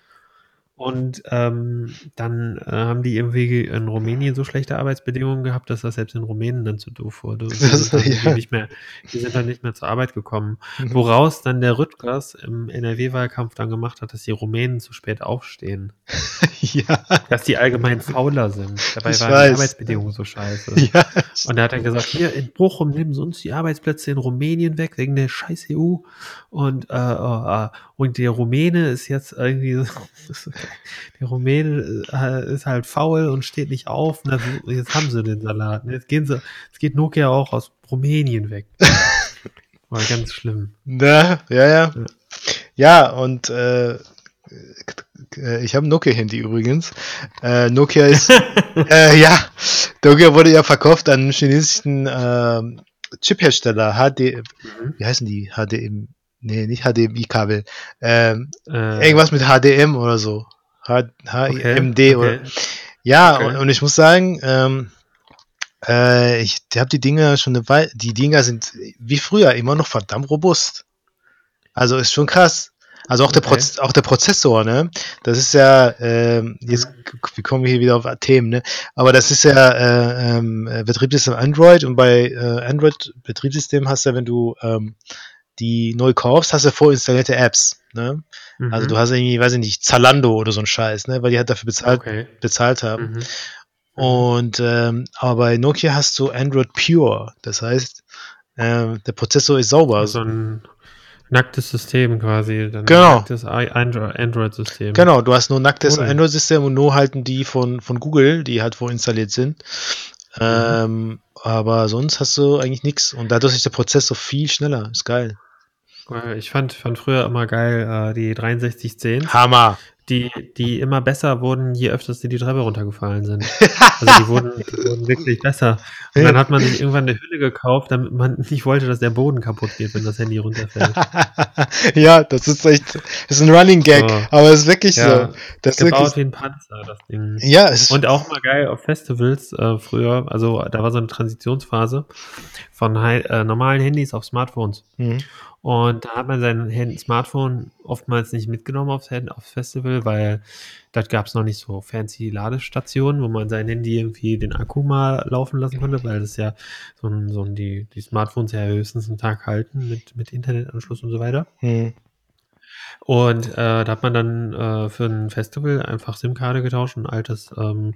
Und ähm, dann äh, haben die irgendwie in Rumänien so schlechte Arbeitsbedingungen gehabt, dass das selbst in Rumänien dann zu doof wurde. Und die, Das- sind ja. nicht mehr, die sind dann nicht mehr zur Arbeit gekommen. Mhm. Woraus dann der Rüttgers im NRW-Wahlkampf dann gemacht hat, dass die Rumänen zu spät aufstehen. ja, Dass die allgemein fauler sind. Dabei Ich waren weiß. die Arbeitsbedingungen so scheiße. ja. Und er hat dann gesagt, hier in Bochum nehmen sie uns die Arbeitsplätze in Rumänien weg, wegen der scheiß EU. Und, äh, äh, und der Rumäne ist jetzt irgendwie, der Rumäne äh, ist halt faul und steht nicht auf. Das, jetzt haben sie den Salat. Jetzt gehen sie, jetzt geht Nokia auch aus Rumänien weg. War ganz schlimm. Na, ja, ja. Ja. Ja, und äh, äh, ich habe ein Nokia-Handy übrigens. Äh, Nokia ist, äh, ja, Nokia wurde ja verkauft an einen chinesischen ähm, Chiphersteller, HD, Mhm. wie heißen die? HDM, nee, nicht HDMI-Kabel. Ähm, Äh, irgendwas mit HDM oder so. H okay, HMD oder okay. Ja, Okay. und, und ich muss sagen, ähm, äh, ich habe die Dinger schon eine Weile, die Dinger sind wie früher immer noch verdammt robust. Also ist schon krass. Also auch der. Proz auch der Prozessor, ne? Das ist ja, ähm, jetzt wir kommen hier wieder auf Themen, ne? Aber das ist ja äh, ähm, äh, Betriebssystem Android und bei äh, Android Betriebssystem hast du, ja, wenn du ähm, die neu kaufst, hast du vorinstallierte Apps, ne? Also Mhm. du hast irgendwie, weiß ich nicht, Zalando oder so ein Scheiß, ne? Weil die halt dafür bezahlt, Okay. bezahlt haben. Mhm. Und ähm, aber bei Nokia hast du Android Pure. Das heißt, ähm, der Prozessor ist sauber. Also ein nacktes System quasi. Dann Genau. Nacktes Android-System. genau, du hast nur nacktes Cool. Android-System und nur halten die von, von Google, die halt vorinstalliert sind. Ähm, aber sonst hast du eigentlich nichts. Und dadurch ist der Prozessor viel schneller. Ist geil. Äh, Ich fand, fand früher immer geil äh, die 6310, Hammer. Die, die immer besser wurden, je öfters sie die Treppe runtergefallen sind. Also die wurden, die wurden wirklich besser. Und dann hat man sich irgendwann eine Hülle gekauft, damit man nicht wollte, dass der Boden kaputt geht, wenn das Handy runterfällt. ja, das ist echt, das ist ein Running Gag, So. aber es ist wirklich Ja, so. Das Gebaut wirklich, wie ein Panzer, das Ding. ja, es ist, Und auch mal geil auf Festivals äh, früher, also da war so eine Transitionsphase von äh, normalen Handys auf Smartphones. Mhm. Und da hat man sein Smartphone oftmals nicht mitgenommen aufs, Hand aufs Festival, weil dort gab es noch nicht so fancy Ladestationen, wo man sein Handy irgendwie den Akku mal laufen lassen konnte, weil das ja so ein, so ein die, die Smartphones ja höchstens einen Tag halten mit, mit Internetanschluss und so weiter. Mhm. Und äh, da hat man dann äh, für ein Festival einfach SIM-Karte getauscht, ein altes ähm,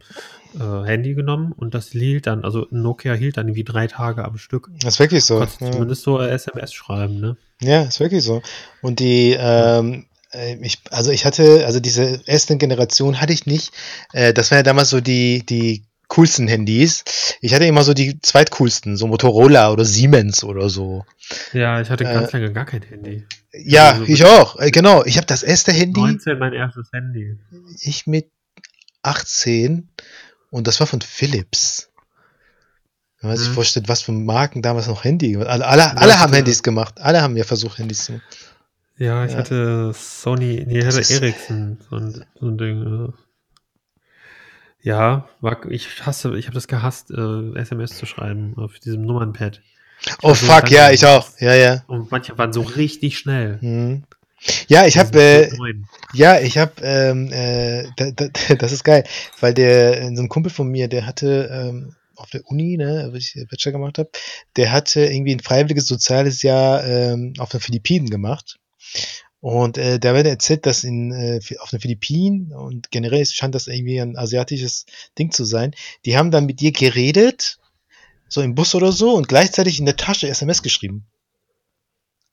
äh, Handy genommen und das hielt dann, also Nokia hielt dann irgendwie drei Tage am Stück. das ist wirklich so. Konntest Ja. zumindest so SMS schreiben, ne? Ja, ist wirklich so. Und die, ähm, äh, ich, also ich hatte, also diese erste Generation hatte ich nicht. Äh, das waren ja damals so die, die coolsten Handys. Ich hatte immer so die zweitcoolsten, so Motorola oder Siemens oder so. Ja, ich hatte Äh, ganz lange gar kein Handy. Ja, Also ich auch. Äh, genau. Ich habe das erste Handy, 19 mein erstes Handy. ich mit 18 und das war von Philips. Wenn man sich Mhm. vorstellt, was für Marken damals noch Handy. Alle, alle, alle haben Handys gemacht. Alle haben ja versucht, Handys zu machen. Ja, ich Ja. hatte Sony, nee, ich hatte Ericsson, so ein, so ein Ding. Äh. Ja, war, ich hasse, ich habe das gehasst, äh, SMS zu schreiben auf diesem Nummernpad. Oh fuck, ja, ich auch. Ja, ja. Und manche waren so richtig schnell. Mhm. Ja, ich habe, äh, ja, ich habe, ähm, äh, da, da, das ist geil, weil der, so ein Kumpel von mir, der hatte ähm, auf der Uni, ne, wo ich Bachelor gemacht habe, der hatte irgendwie ein freiwilliges soziales Jahr ähm, auf den Philippinen gemacht. Und äh, da wird erzählt, dass in, äh, auf den Philippinen und generell scheint das irgendwie ein asiatisches Ding zu sein, die haben dann mit dir geredet, so im Bus oder so, und gleichzeitig in der Tasche SMS geschrieben.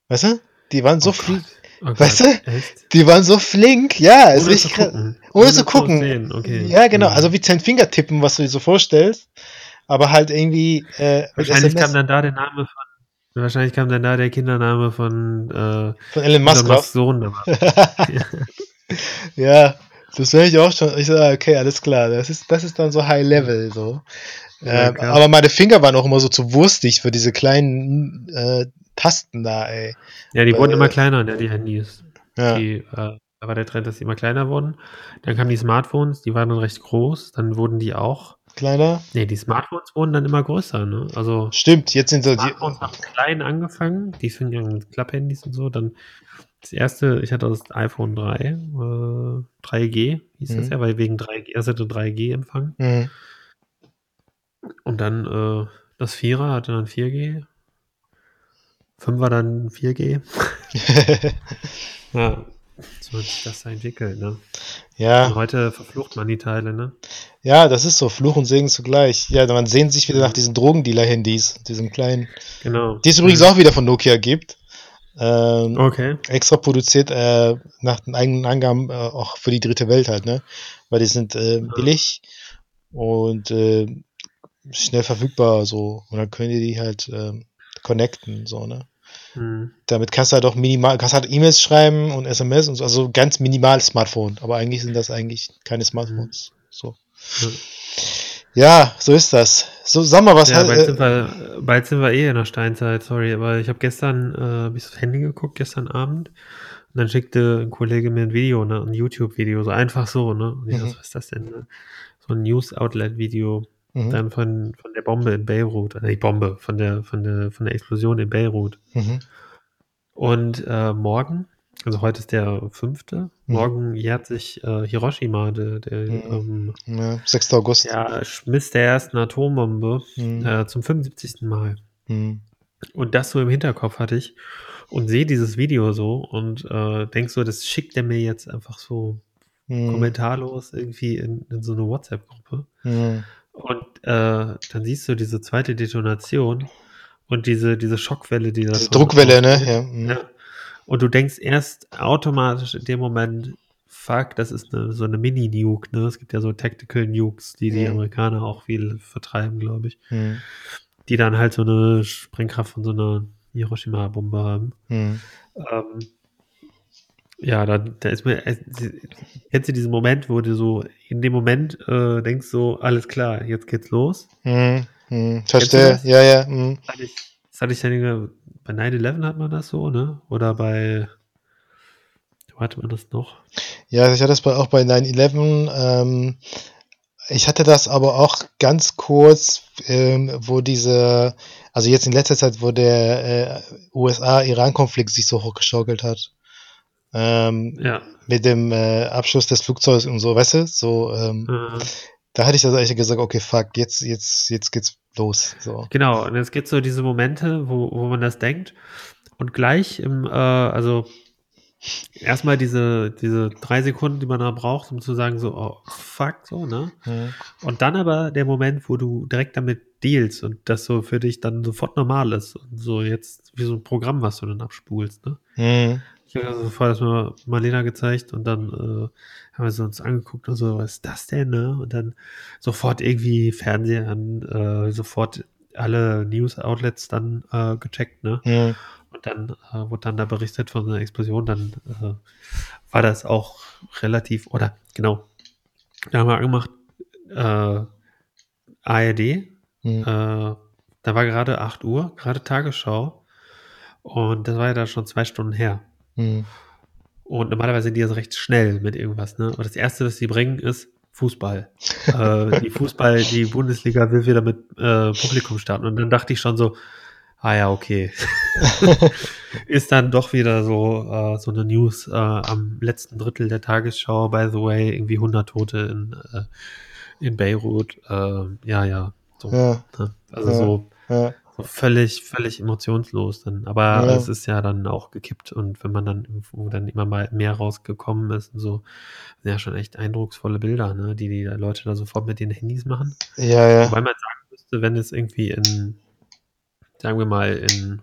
Weißt du? Die waren so Oh Gott. Oh Weißt du? Echt? Die waren so flink, ja, ist Ohne richtig zu krass. gucken. Ohne zu gucken. Okay. Ja, genau, Mhm. also wie Zehn Finger tippen, was du dir so vorstellst, aber halt irgendwie äh, Wahrscheinlich kam dann da der Name von. Wahrscheinlich kam dann da der Kindername von äh, von Elon Musk. Musks Sohn. Ja, das wäre ich auch schon. Ich sage, okay, alles klar, das ist, das ist dann so High Level so. Ja, krass. aber meine Finger waren auch immer so zu wurstig für diese kleinen äh, Tasten da, ey. Ja, die wurden Äh, immer kleiner, ne, die Handys. Ja. Die, äh, da war der Trend, dass die immer kleiner wurden. Dann kamen die Smartphones, die waren dann recht groß. Dann wurden die auch. Kleiner. Nee, die Smartphones wurden dann immer größer, ne? Also Stimmt, jetzt sind so die. Smartphones haben klein angefangen. Die fingen an mit Klapphandys und so. Dann das erste, ich hatte das iPhone 3, äh, 3G hieß das Mhm. ja, weil wegen 3G, er hatte 3G-Empfang. Mhm. Und dann äh, das Vierer hatte dann 4G. Fünfer dann 4G. Ja, so hat sich das da entwickelt, ne? Und ja, heute verflucht man die Teile, ne? ja, das ist so. Fluch und Segen zugleich. Ja, man sehnt sich wieder nach diesen Drogendealer-Handys, diesem kleinen. Genau. Die es übrigens auch wieder von Nokia gibt. Ähm, Okay. extra produziert, äh, nach den eigenen Angaben äh, auch für die dritte Welt halt, ne? Weil die sind äh, billig und äh, schnell verfügbar so. Und dann können die die halt ähm, connecten, so, ne? Hm. Damit kannst du halt auch minimal, kannst halt E-Mails schreiben und SMS und so, also ganz minimal Smartphone. Aber eigentlich sind das eigentlich keine Smartphones. So. Ja. Ja, so ist das. So, sag mal, was Ja, halt, bald, sind äh, wir, bald sind wir eh in der Steinzeit, sorry, aber ich habe gestern, äh, hab ich aufs Handy geguckt, gestern Abend, und dann schickte ein Kollege mir ein Video, ne, ein YouTube-Video, so einfach so, ne, und ich Mhm. was ist das denn, ne? So ein News-Outlet-Video, mhm, dann von, von der Bombe in Beirut, äh, die Bombe, von der, von der, von der Explosion in Beirut. mhm, Und äh, morgen, also heute ist der fünfte, Mhm. morgen jährt sich äh, Hiroshima, der, der Mhm. ähm, ja, 6. August. ja, Schmiss der ersten Atombombe Mhm. äh, zum 75. Mal. Mhm. Und das so im Hinterkopf hatte ich und sehe dieses Video so und äh, denk so, das schickt er mir jetzt einfach so kommentarlos irgendwie in, in so eine WhatsApp-Gruppe. Und äh, dann siehst du diese zweite Detonation und diese, diese Schockwelle, die da Diese Druckwelle, ne? Ja. mhm. Ja. Und du denkst erst automatisch in dem Moment, fuck, das ist eine, so eine Mini-Nuke, ne? Es gibt ja so Tactical Nukes, die die Mhm. Amerikaner auch viel vertreiben, glaube ich. Mhm. Die dann halt so eine Sprengkraft von so einer Hiroshima-Bombe haben. Mhm. Ähm, ja, da, da ist mir, kennst du diesen Moment, wo du so in dem Moment äh, denkst so, alles klar, jetzt geht's los. Mhm. du Verstehe. Ja, ja. Mhm. Das hatte ich, das hatte ich dann bei 9-11 hat man das so, ne? Oder bei, wo hatte man das noch? Ja, ich hatte das bei, auch bei 9-11. Ähm, ich hatte das aber auch ganz kurz, ähm, wo diese, also jetzt in letzter Zeit, wo der äh, USA-Iran-Konflikt sich so hochgeschaukelt hat. Ähm, Ja. mit dem äh, Abschuss des Flugzeugs und so, weißt du? So, ähm, Äh, da hatte ich das eigentlich gesagt, okay, fuck, jetzt, jetzt, jetzt geht's los. So. Genau, und es gibt so diese Momente, wo, wo man das denkt. Und gleich im, äh, also erstmal diese, diese drei Sekunden, die man da braucht, um zu sagen, so, oh, fuck, so, ne? Mhm. Und dann aber der Moment, wo du direkt damit dealst und das so für dich dann sofort normal ist. Und so jetzt wie so ein Programm, was du dann abspulst, ne? Mhm. Ich habe also vorher das mal Marlena gezeigt und dann äh, haben wir sie uns angeguckt und so, was ist das denn, ne? Und dann sofort irgendwie Fernseher an, äh, sofort alle News-Outlets dann äh, gecheckt, ne? Mhm. Und dann äh, wurde dann da berichtet von einer Explosion, dann äh, war das auch relativ, oder genau, da haben wir angemacht, äh, ARD, Mhm. äh, da war gerade 8 Uhr, gerade Tagesschau und das war ja da schon zwei Stunden her. Mhm. Und normalerweise sind die also recht schnell mit irgendwas, ne? Aber das erste, was sie bringen, ist Fußball. äh, die Fußball, die Bundesliga will wieder mit äh, Publikum starten. Und dann dachte ich schon so, ah ja, okay. ist dann doch wieder so, äh, so eine News äh, am letzten Drittel der Tagesschau, by the way, irgendwie 100 Tote in, äh, in Beirut. Äh, ja, ja. So, Ja, ne? Also Ja. so ja. So völlig, völlig emotionslos dann. Aber Ja. es ist ja dann auch gekippt und wenn man dann irgendwo dann immer mal mehr rausgekommen ist und so, sind ja schon echt eindrucksvolle Bilder, ne, die die Leute da sofort mit den Handys machen. Ja, ja. Wobei man sagen müsste, wenn es irgendwie in, sagen wir mal, in,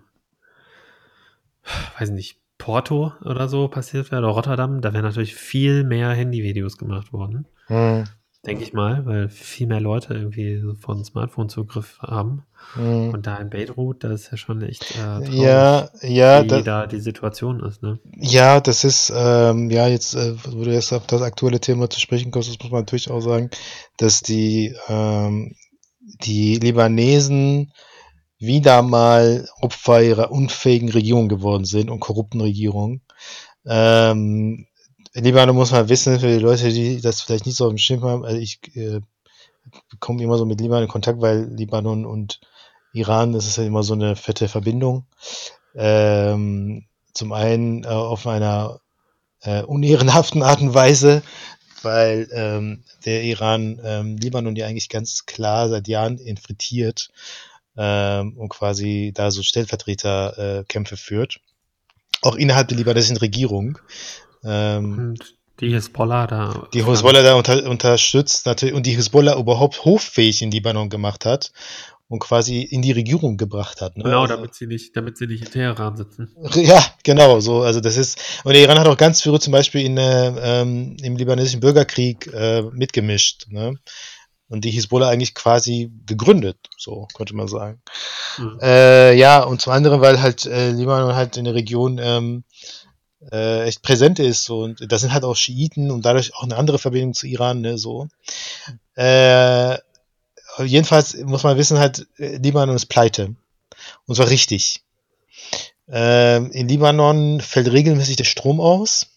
weiß nicht, Porto oder so passiert wäre, oder Rotterdam, da wären natürlich viel mehr Handyvideos gemacht worden. Hm. Denke ich mal, weil viel mehr Leute irgendwie von Smartphone-Zugriff haben. Hm. Und da in Beirut, da ist ja schon echt äh, traurig, Ja, ja, wie da, da die Situation ist. Ne? ja, das ist, ähm, ja, jetzt, äh, wo du jetzt auf das aktuelle Thema zu sprechen kommst, das muss man natürlich auch sagen, dass die, ähm, die Libanesen wieder mal Opfer ihrer unfähigen Regierung geworden sind und korrupten Regierung. Ähm, in Libanon muss man wissen, für die Leute, die das vielleicht nicht so im Schirm haben, also ich äh, komme immer so mit Libanon in Kontakt, weil Libanon und Iran, das ist ja immer so eine fette Verbindung. Ähm, zum einen äh, auf einer äh, unehrenhaften Art und Weise, weil ähm, der Iran ähm, Libanon ja eigentlich ganz klar seit Jahren infiltriert ähm, und quasi da so Stellvertreterkämpfe äh, führt. Auch innerhalb der libanesischen Regierung. Ähm, die Hezbollah da. die Hezbollah da unter, unterstützt natürlich und die Hezbollah überhaupt hoffähig in Libanon gemacht hat und quasi in die Regierung gebracht hat. Ne? Genau, damit sie nicht, damit sie nicht in Teheran sitzen. Ja, genau, so, also das ist, und der Iran hat auch ganz früh zum Beispiel in, äh, ähm, im libanesischen Bürgerkrieg äh, mitgemischt, ne? Und die Hisbollah eigentlich quasi gegründet, so könnte man sagen. Mhm. Äh, ja, und zum anderen, weil halt äh, Libanon halt in der Region ähm, äh, echt präsent ist und das sind halt auch Schiiten und dadurch auch eine andere Verbindung zu Iran, ne, so. Äh, jedenfalls muss man wissen, halt, äh, Libanon ist pleite. Und zwar richtig. Ähm, in Libanon fällt regelmäßig der Strom aus.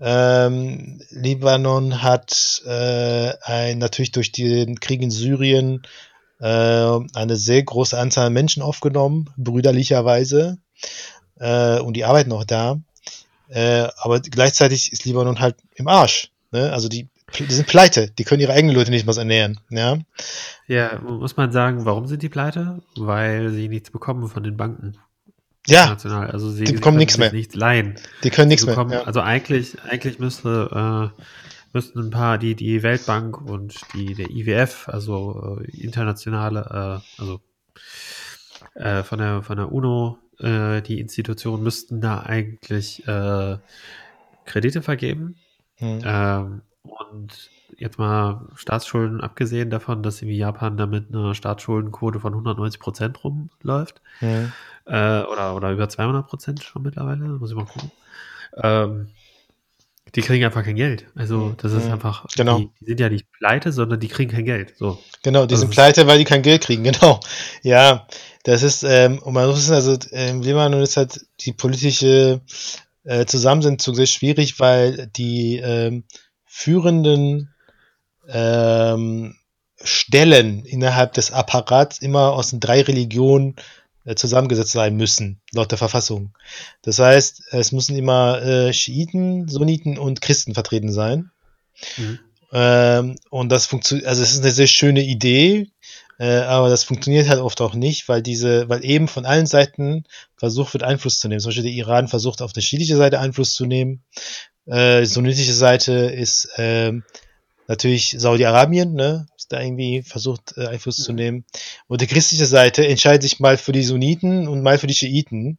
Ähm, Libanon hat äh, ein, natürlich durch den Krieg in Syrien äh, eine sehr große Anzahl an Menschen aufgenommen, brüderlicherweise. Äh, und die arbeiten auch da. Äh, aber gleichzeitig ist Libanon halt im Arsch. Ne? Also die, die sind pleite, die können ihre eigenen Leute nicht mal ernähren. Ja? Ja, muss man sagen, warum sind die pleite? Weil sie nichts bekommen von den Banken. Ja. Also sie, die bekommen nichts mehr. nichts leihen. die können nichts Sie mehr. bekommen, Ja. Also eigentlich, eigentlich müsste, äh, müssten ein paar, die, die Weltbank und die, der IWF, also äh, internationale, äh, also äh, von der, von der UNO, äh, die Institutionen müssten da eigentlich äh, Kredite vergeben. Hm. Ähm, und jetzt mal Staatsschulden abgesehen davon, dass irgendwie Japan damit eine Staatsschuldenquote von 190 Prozent rumläuft. Hm. Äh, oder, oder über 200 Prozent schon mittlerweile, muss ich mal gucken. Ähm, die kriegen einfach kein Geld. Also, das ist Mhm. einfach, Genau. die, die sind ja nicht pleite, sondern die kriegen kein Geld. So. Genau, die Also sind pleite, weil die kein Geld kriegen, genau. Ja, das ist, ähm, und man muss wissen, also ähm, Libanon ist halt die politische äh, Zusammensetzung sehr schwierig, weil die ähm, führenden ähm, Stellen innerhalb des Apparats immer aus den drei Religionen zusammengesetzt sein müssen, laut der Verfassung. Das heißt, es müssen immer äh, Schiiten, Sunniten und Christen vertreten sein. Mhm. Ähm, und das funktioniert, also es ist eine sehr schöne Idee, äh, aber das funktioniert halt oft auch nicht, weil diese, weil eben von allen Seiten versucht wird, Einfluss zu nehmen. Zum Beispiel der Iran versucht auf der schiitische Seite Einfluss zu nehmen. Äh, die sunnitische Seite ist ähm, natürlich Saudi-Arabien, ne? Da irgendwie versucht, äh, Einfluss zu Mhm. nehmen. Und die christliche Seite entscheidet sich mal für die Sunniten und mal für die Schiiten.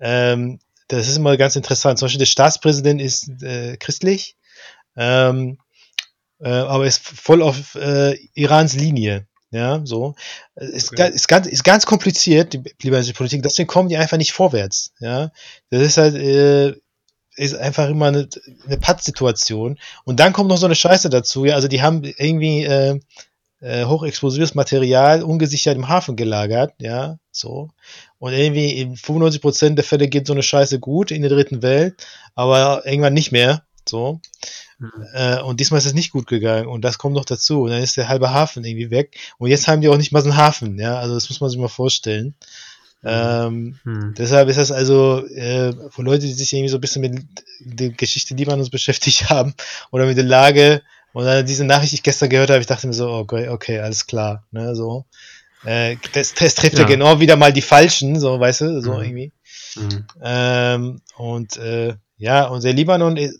Ähm, das ist immer ganz interessant. Zum Beispiel der Staatspräsident ist äh, christlich. Ähm, äh, aber ist voll auf äh, Irans Linie. Ja, so. Äh, Ist, Okay. ga, ist, ganz, ist ganz kompliziert, die libanesische Politik, deswegen kommen die einfach nicht vorwärts. Ja, das ist halt, äh, ist einfach immer eine, eine Pattsituation. Und dann kommt noch so eine Scheiße dazu, ja, also die haben irgendwie äh, äh, hochexplosives Material ungesichert im Hafen gelagert, ja, so. Und irgendwie in 95% der Fälle geht so eine Scheiße gut in der dritten Welt, aber irgendwann nicht mehr, so. Mhm. Äh, und diesmal ist es nicht gut gegangen und das kommt noch dazu. Und dann ist der halbe Hafen irgendwie weg. Und jetzt haben die auch nicht mal so einen Hafen, ja. Also das muss man sich mal vorstellen. Ähm, Hm. deshalb ist das also äh, für Leute, die sich irgendwie so ein bisschen mit der Geschichte Libanons beschäftigt haben oder mit der Lage und dann diese Nachricht, die ich gestern gehört habe, ich dachte mir so, okay, okay alles klar, ne, so. Äh, das, das trifft ja. Ja. genau wieder mal die Falschen, so, weißt du, so Mhm. irgendwie. Mhm. Ähm, und äh, ja, und der Libanon äh,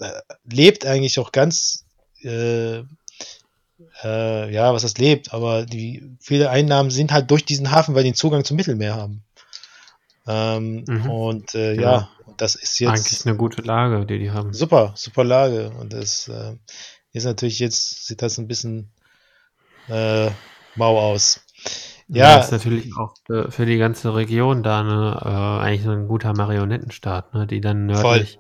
lebt eigentlich auch ganz, äh, äh, ja, was das lebt, aber die viele Einnahmen sind halt durch diesen Hafen, weil die einen Zugang zum Mittelmeer haben. Ähm, Mhm. Und äh, Genau. ja, das ist jetzt. Eigentlich eine gute Lage, die die haben. Super, super Lage. Und das äh, ist natürlich jetzt, sieht das ein bisschen äh, mau aus. Ja, ja ist natürlich auch für, für, die ganze Region da eine, äh, eigentlich ein guter Marionettenstaat, ne, die dann nördlich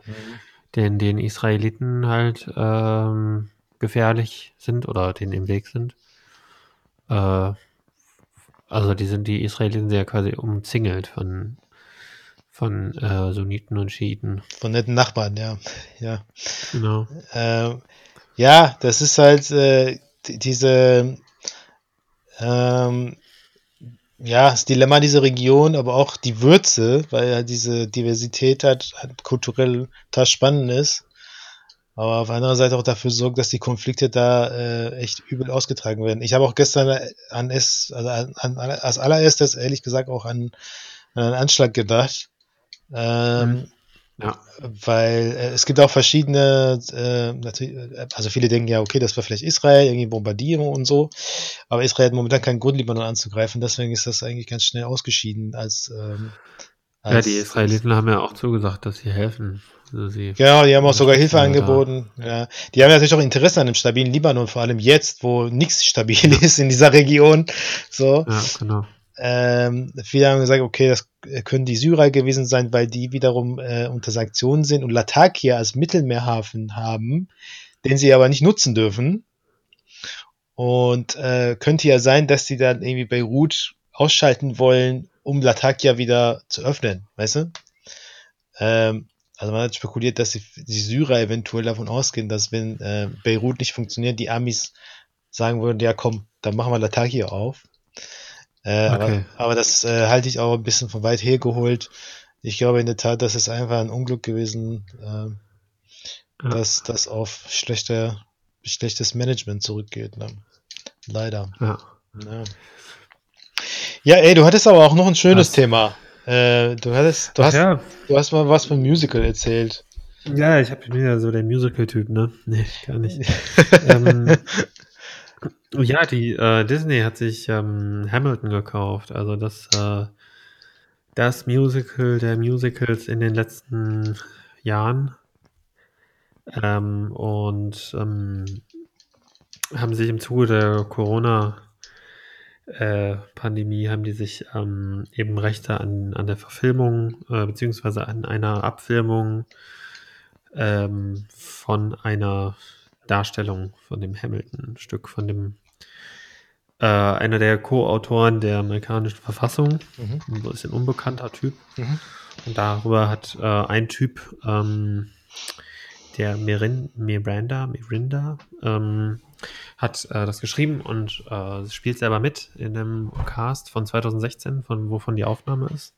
den, den Israeliten halt ähm, gefährlich sind oder denen im Weg sind. Äh, also die sind die Israeliten sehr quasi umzingelt von von äh, Sunniten und Schiiten. Von netten Nachbarn, ja. Ja. Genau. Ähm, ja, das ist halt äh, diese ähm, ja, das Dilemma dieser Region, aber auch die Würze, weil ja diese Diversität hat, halt kulturell total spannend ist. Aber auf anderer Seite auch dafür sorgt, dass die Konflikte da äh, echt übel ausgetragen werden. Ich habe auch gestern an es, also an, an, als allererstes ehrlich gesagt auch an, an einen Anschlag gedacht. Ähm, mhm. ja. Weil äh, es gibt auch verschiedene, äh, natürlich, äh, also viele denken ja, okay, das war vielleicht Israel, irgendwie Bombardierung und so. Aber Israel hat momentan keinen Grund, Libanon anzugreifen. Deswegen ist das eigentlich ganz schnell ausgeschieden als. Ähm, als ja, die Israeliten als, haben ja auch zugesagt, dass sie helfen. Also sie genau, die haben auch sogar Hilfe angeboten. Ja. Die haben natürlich auch Interesse an einem stabilen Libanon, vor allem jetzt, wo nichts stabil ist in dieser Region. So. Ja, genau. Ähm, viele haben gesagt, okay, das können die Syrer gewesen sein, weil die wiederum äh, unter Sanktionen sind und Latakia als Mittelmeerhafen haben, den sie aber nicht nutzen dürfen. Und äh, könnte ja sein, dass sie dann irgendwie Beirut ausschalten wollen, um Latakia wieder zu öffnen, weißt du? Ähm, also man hat spekuliert, dass die, die, Syrer eventuell davon ausgehen, dass wenn äh, Beirut nicht funktioniert, die Amis sagen würden, ja komm, dann machen wir Latakia auf. Äh, okay. aber, aber, das äh, halte ich auch ein bisschen von weit her geholt. Ich glaube in der Tat, das ist einfach ein Unglück gewesen, äh, ja. dass das auf schlechter, schlechtes Management zurückgeht. Ne? Leider. Ja. ja. Ja, ey, du hattest aber auch noch ein schönes was? Thema. Äh, du hattest, du Ach hast, ja. du hast mal was vom Musical erzählt. Ja, ich bin ja so der Musical-Typ, ne? Nee, gar nicht. ähm, ja, die äh, Disney hat sich ähm, Hamilton gekauft. Also das, äh, das Musical der Musicals in den letzten Jahren. Ähm, und ähm, haben sich im Zuge der Corona äh, Pandemie haben die sich ähm, eben Rechte an, an der Verfilmung äh, beziehungsweise an einer Abfilmung ähm, von einer Darstellung von dem Hamilton-Stück, von dem äh, einer der Co-Autoren der amerikanischen Verfassung, mhm. ein bisschen unbekannter Typ. Mhm. Und darüber hat äh, ein Typ, ähm, der Mirin, Miranda, Mirinda, ähm, hat äh, das geschrieben und äh, spielt selber mit in dem Cast von 2016, von wovon die Aufnahme ist.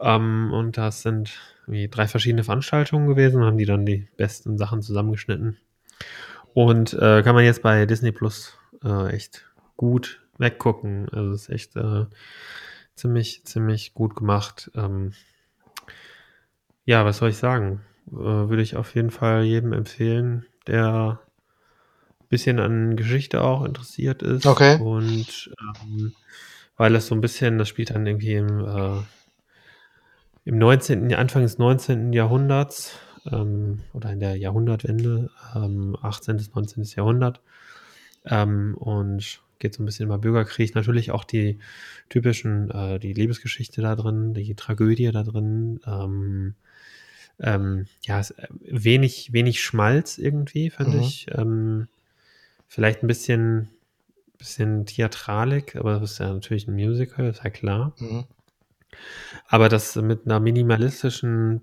Ähm, und das sind drei verschiedene Veranstaltungen gewesen, haben die dann die besten Sachen zusammengeschnitten. Und äh, kann man jetzt bei Disney Plus äh, echt gut weggucken. Also es ist echt äh, ziemlich, ziemlich gut gemacht. Ähm, ja, was soll ich sagen? Äh, würde ich auf jeden Fall jedem empfehlen, der ein bisschen an Geschichte auch interessiert ist. Okay. Und ähm, weil es so ein bisschen, das spielt dann irgendwie im, äh, im 19., Anfang des 19. Jahrhunderts ähm, oder in der Jahrhundertwende, ähm, 18. bis 19. Jahrhundert. Ähm, und geht so ein bisschen über Bürgerkrieg. Natürlich auch die typischen, äh, die Liebesgeschichte da drin, die Tragödie da drin. Ähm, ähm, ja, äh, wenig, wenig Schmalz irgendwie, fand mhm. ich. Ähm, vielleicht ein bisschen, bisschen Theatralik, aber das ist ja natürlich ein Musical, ist ja klar. Mhm. Aber das mit einer minimalistischen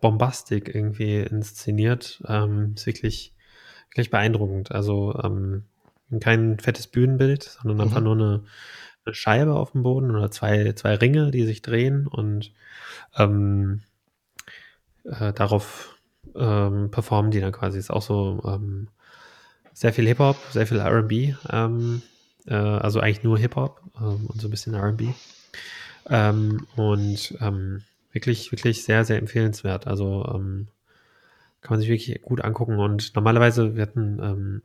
Bombastik irgendwie inszeniert, ähm, ist wirklich, wirklich beeindruckend. Also ähm, kein fettes Bühnenbild, sondern mhm. einfach nur eine, eine, Scheibe auf dem Boden oder zwei, zwei Ringe, die sich drehen und ähm, äh, darauf ähm, performen die dann quasi. Ist auch so ähm, sehr viel Hip-Hop, sehr viel RB, ähm, äh, also eigentlich nur Hip-Hop ähm, und so ein bisschen RB. Ähm, und ähm, wirklich, wirklich sehr, sehr empfehlenswert. Also kann man sich wirklich gut angucken. Und normalerweise, wir hatten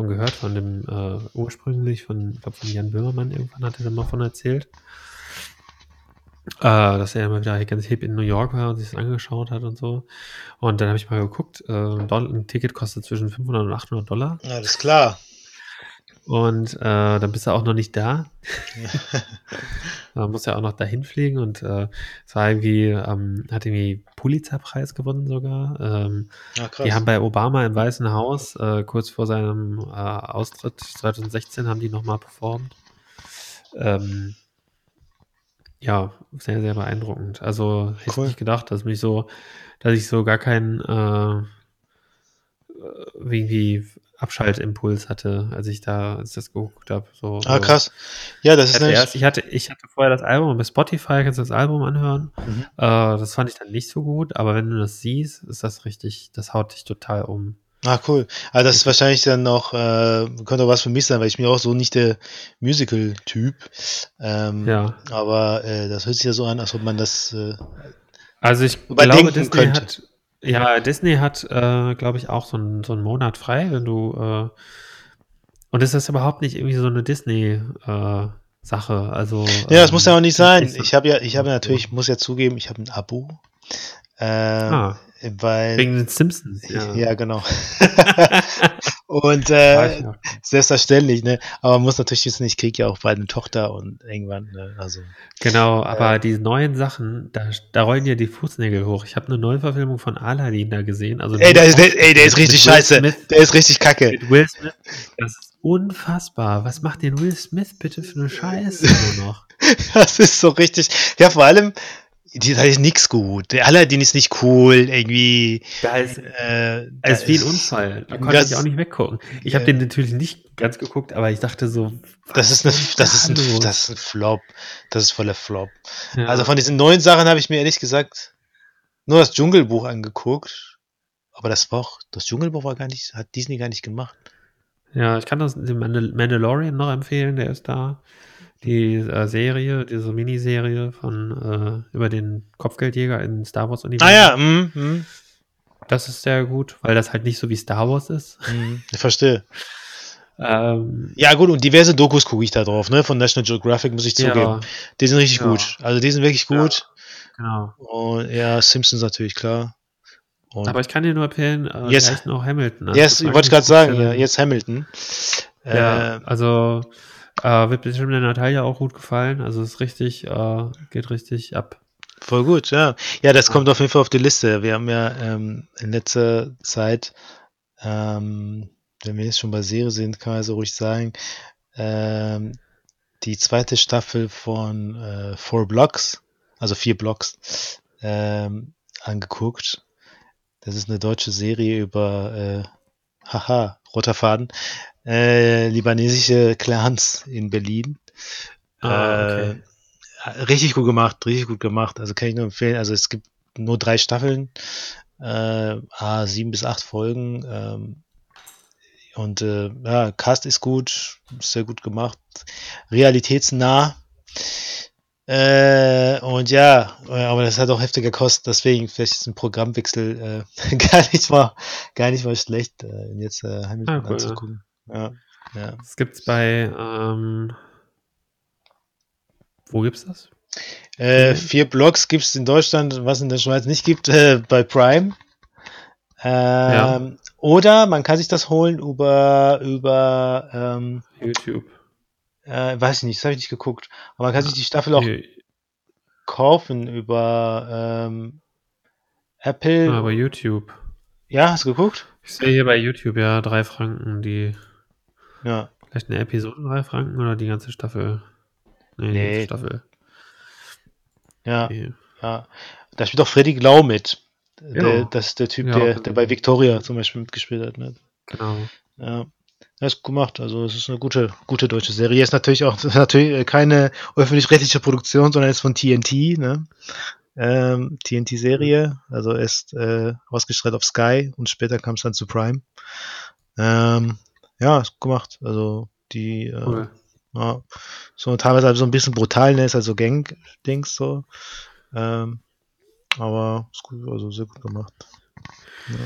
davon gehört, von dem äh, ursprünglich, von, ich glaube, von Jan Böhmermann irgendwann hat er da mal von erzählt. äh, dass er immer wieder ganz hip in New York war und sich das angeschaut hat und so. Und dann habe ich mal geguckt, äh, ein Ticket kostet zwischen 500 und 800 Dollar. Ja, das ist klar. Und äh, dann bist du auch noch nicht da. Man muss ja auch noch dahin fliegen und äh, es war irgendwie, ähm, hat irgendwie Pulitzer-Preis gewonnen sogar. Ähm, Ja, krass. die haben bei Obama im Weißen Haus, äh, kurz vor seinem äh, Austritt 2016, haben die nochmal performt. Ähm, ja, sehr, sehr beeindruckend. Also hätte Cool. ich nicht gedacht, dass mich so, dass ich so gar keinen äh, irgendwie Abschaltimpuls hatte, als ich da, als ich das geguckt habe. So, ah, krass. Ja, das ist erst, ich, hatte, ich hatte vorher das Album bei Spotify, kannst du das Album anhören. Mhm. Äh, das fand ich dann nicht so gut, aber wenn du das siehst, ist das richtig, das haut dich total um. Ah, cool. Ah, das ist wahrscheinlich dann noch, äh, könnte auch was für mich sein, weil ich bin auch so nicht der Musical-Typ. Ähm, Ja. Aber äh, das hört sich ja so an, als ob man das. Äh, Also ich Überdenken glaube, Disney könnte. hat, ja, Disney hat, äh, glaube ich, auch so einen, so einen Monat frei, wenn du, äh, und es ist überhaupt nicht irgendwie so eine Disney-Sache. also, ja, das muss ja auch nicht sein. Ich habe ja, ich habe natürlich, ich muss ja zugeben, ich habe ein Abo. Ähm, Ah, weil. wegen den Simpsons. Ja, ja. genau. Und äh, auch. selbstverständlich, ne? Aber man muss natürlich wissen, ich kriege ja auch bald eine Tochter und irgendwann, ne? Also. Genau, aber die neuen Sachen, da, da rollen dir die Fußnägel hoch. Ich habe eine Neuverfilmung von Aladdin da gesehen. Also Ey, der ist, der, ey, der ist richtig scheiße. Smith. Der ist richtig kacke. mit Will Smith. Das ist unfassbar. Was macht denn Will Smith bitte für eine Scheiße nur noch? Das ist so richtig. Ja, vor allem, die, da ist nix gut. Der Aladdin ist nicht cool, irgendwie. Da ist, Äh, da ist wie ein Unfall. Da konnte das- ich auch nicht weggucken. Ich habe den natürlich nicht ganz geguckt, aber ich dachte so, Das ist, eine, das, ist ein, das ist ein Flop. Das ist voller Flop. ja. Also von diesen neuen Sachen habe ich mir ehrlich gesagt nur das Dschungelbuch angeguckt. Aber das war auch, das Dschungelbuch war gar nicht, hat Disney gar nicht gemacht. Ja, ich kann das den Mandal Mandalorian noch empfehlen, der ist da. Die äh, Serie, diese Miniserie von äh, über den Kopfgeldjäger in Star Wars Universum. Ah ja, mm, mm, Das ist sehr gut, weil das halt nicht so wie Star Wars ist. mm, ich verstehe. Ähm, Ja gut, und diverse Dokus gucke ich da drauf, ne? Von National Geographic muss ich zugeben. ja, Die sind richtig Ja. gut. Also die sind wirklich Ja. gut. genau. Und ja, Simpsons natürlich, klar. Und Aber ich kann dir nur empfehlen, äh, Yes. vielleicht noch Hamilton. ja, yes, wollte ich gerade sagen, ja, jetzt Hamilton. Ja, Äh, also äh, wird bestimmt der Natalia auch gut gefallen. Also ist richtig, äh, geht richtig ab. voll gut, ja. Ja, das kommt auf jeden Fall auf die Liste. Wir haben ja ähm, in letzter Zeit, ähm, wenn wir jetzt schon bei Serie sind, kann man so ruhig sagen, ähm, die zweite Staffel von äh, Four Blocks, also vier Blocks, ähm, angeguckt. Das ist eine deutsche Serie über, äh, haha, roter Faden, äh, libanesische Clans in Berlin. Ah, Äh, okay. richtig gut gemacht, richtig gut gemacht. Also kann ich nur empfehlen. Also es gibt nur drei Staffeln, äh, ah, sieben bis acht Folgen. Ähm, und äh, ja, Cast ist gut, sehr gut gemacht, realitätsnah. Äh, und ja, äh, aber das hat auch heftiger gekostet, deswegen vielleicht ist ein Programmwechsel äh, gar nicht mal, gar nicht mal schlecht, äh, jetzt äh, Hamilton Ah, cool. anzugucken. Ja, ja. Das gibt's bei, ähm, wo gibt's das? Äh, vier Blogs gibt es in Deutschland, was in der Schweiz nicht gibt, äh, bei Prime. Ähm, Oder man kann sich das holen über, über ähm, YouTube. Äh, weiß ich nicht, das habe ich nicht geguckt. Aber man kann sich die Staffel auch Nee, kaufen über ähm, Apple. ah, bei YouTube. ja, hast du geguckt? Ich sehe hier bei YouTube ja drei Franken, die Ja. vielleicht eine Episode drei Franken oder die ganze Staffel. Nee, die Nee. ganze Staffel. Ja, Okay. ja. Da spielt auch Freddy Glau mit. Der, Ja. das ist der Typ, Ja, der, der bei Victoria zum Beispiel mitgespielt hat. Ne? Genau. Ja. Das ist gut gemacht. Also es ist eine gute, gute deutsche Serie. Ist natürlich auch natürlich keine öffentlich-rechtliche Produktion, sondern ist von TNT, ne? Ähm, TNT-Serie. Also ist äh, ausgestrahlt auf Sky und später kam es dann zu Prime. Ähm, ja, ist gut gemacht. Also die äh, Cool. ja, so teilweise halt so ein bisschen brutal, ne? Ist halt so Gang-Dings so. Ähm, aber ist gut, also sehr gut gemacht. Ja.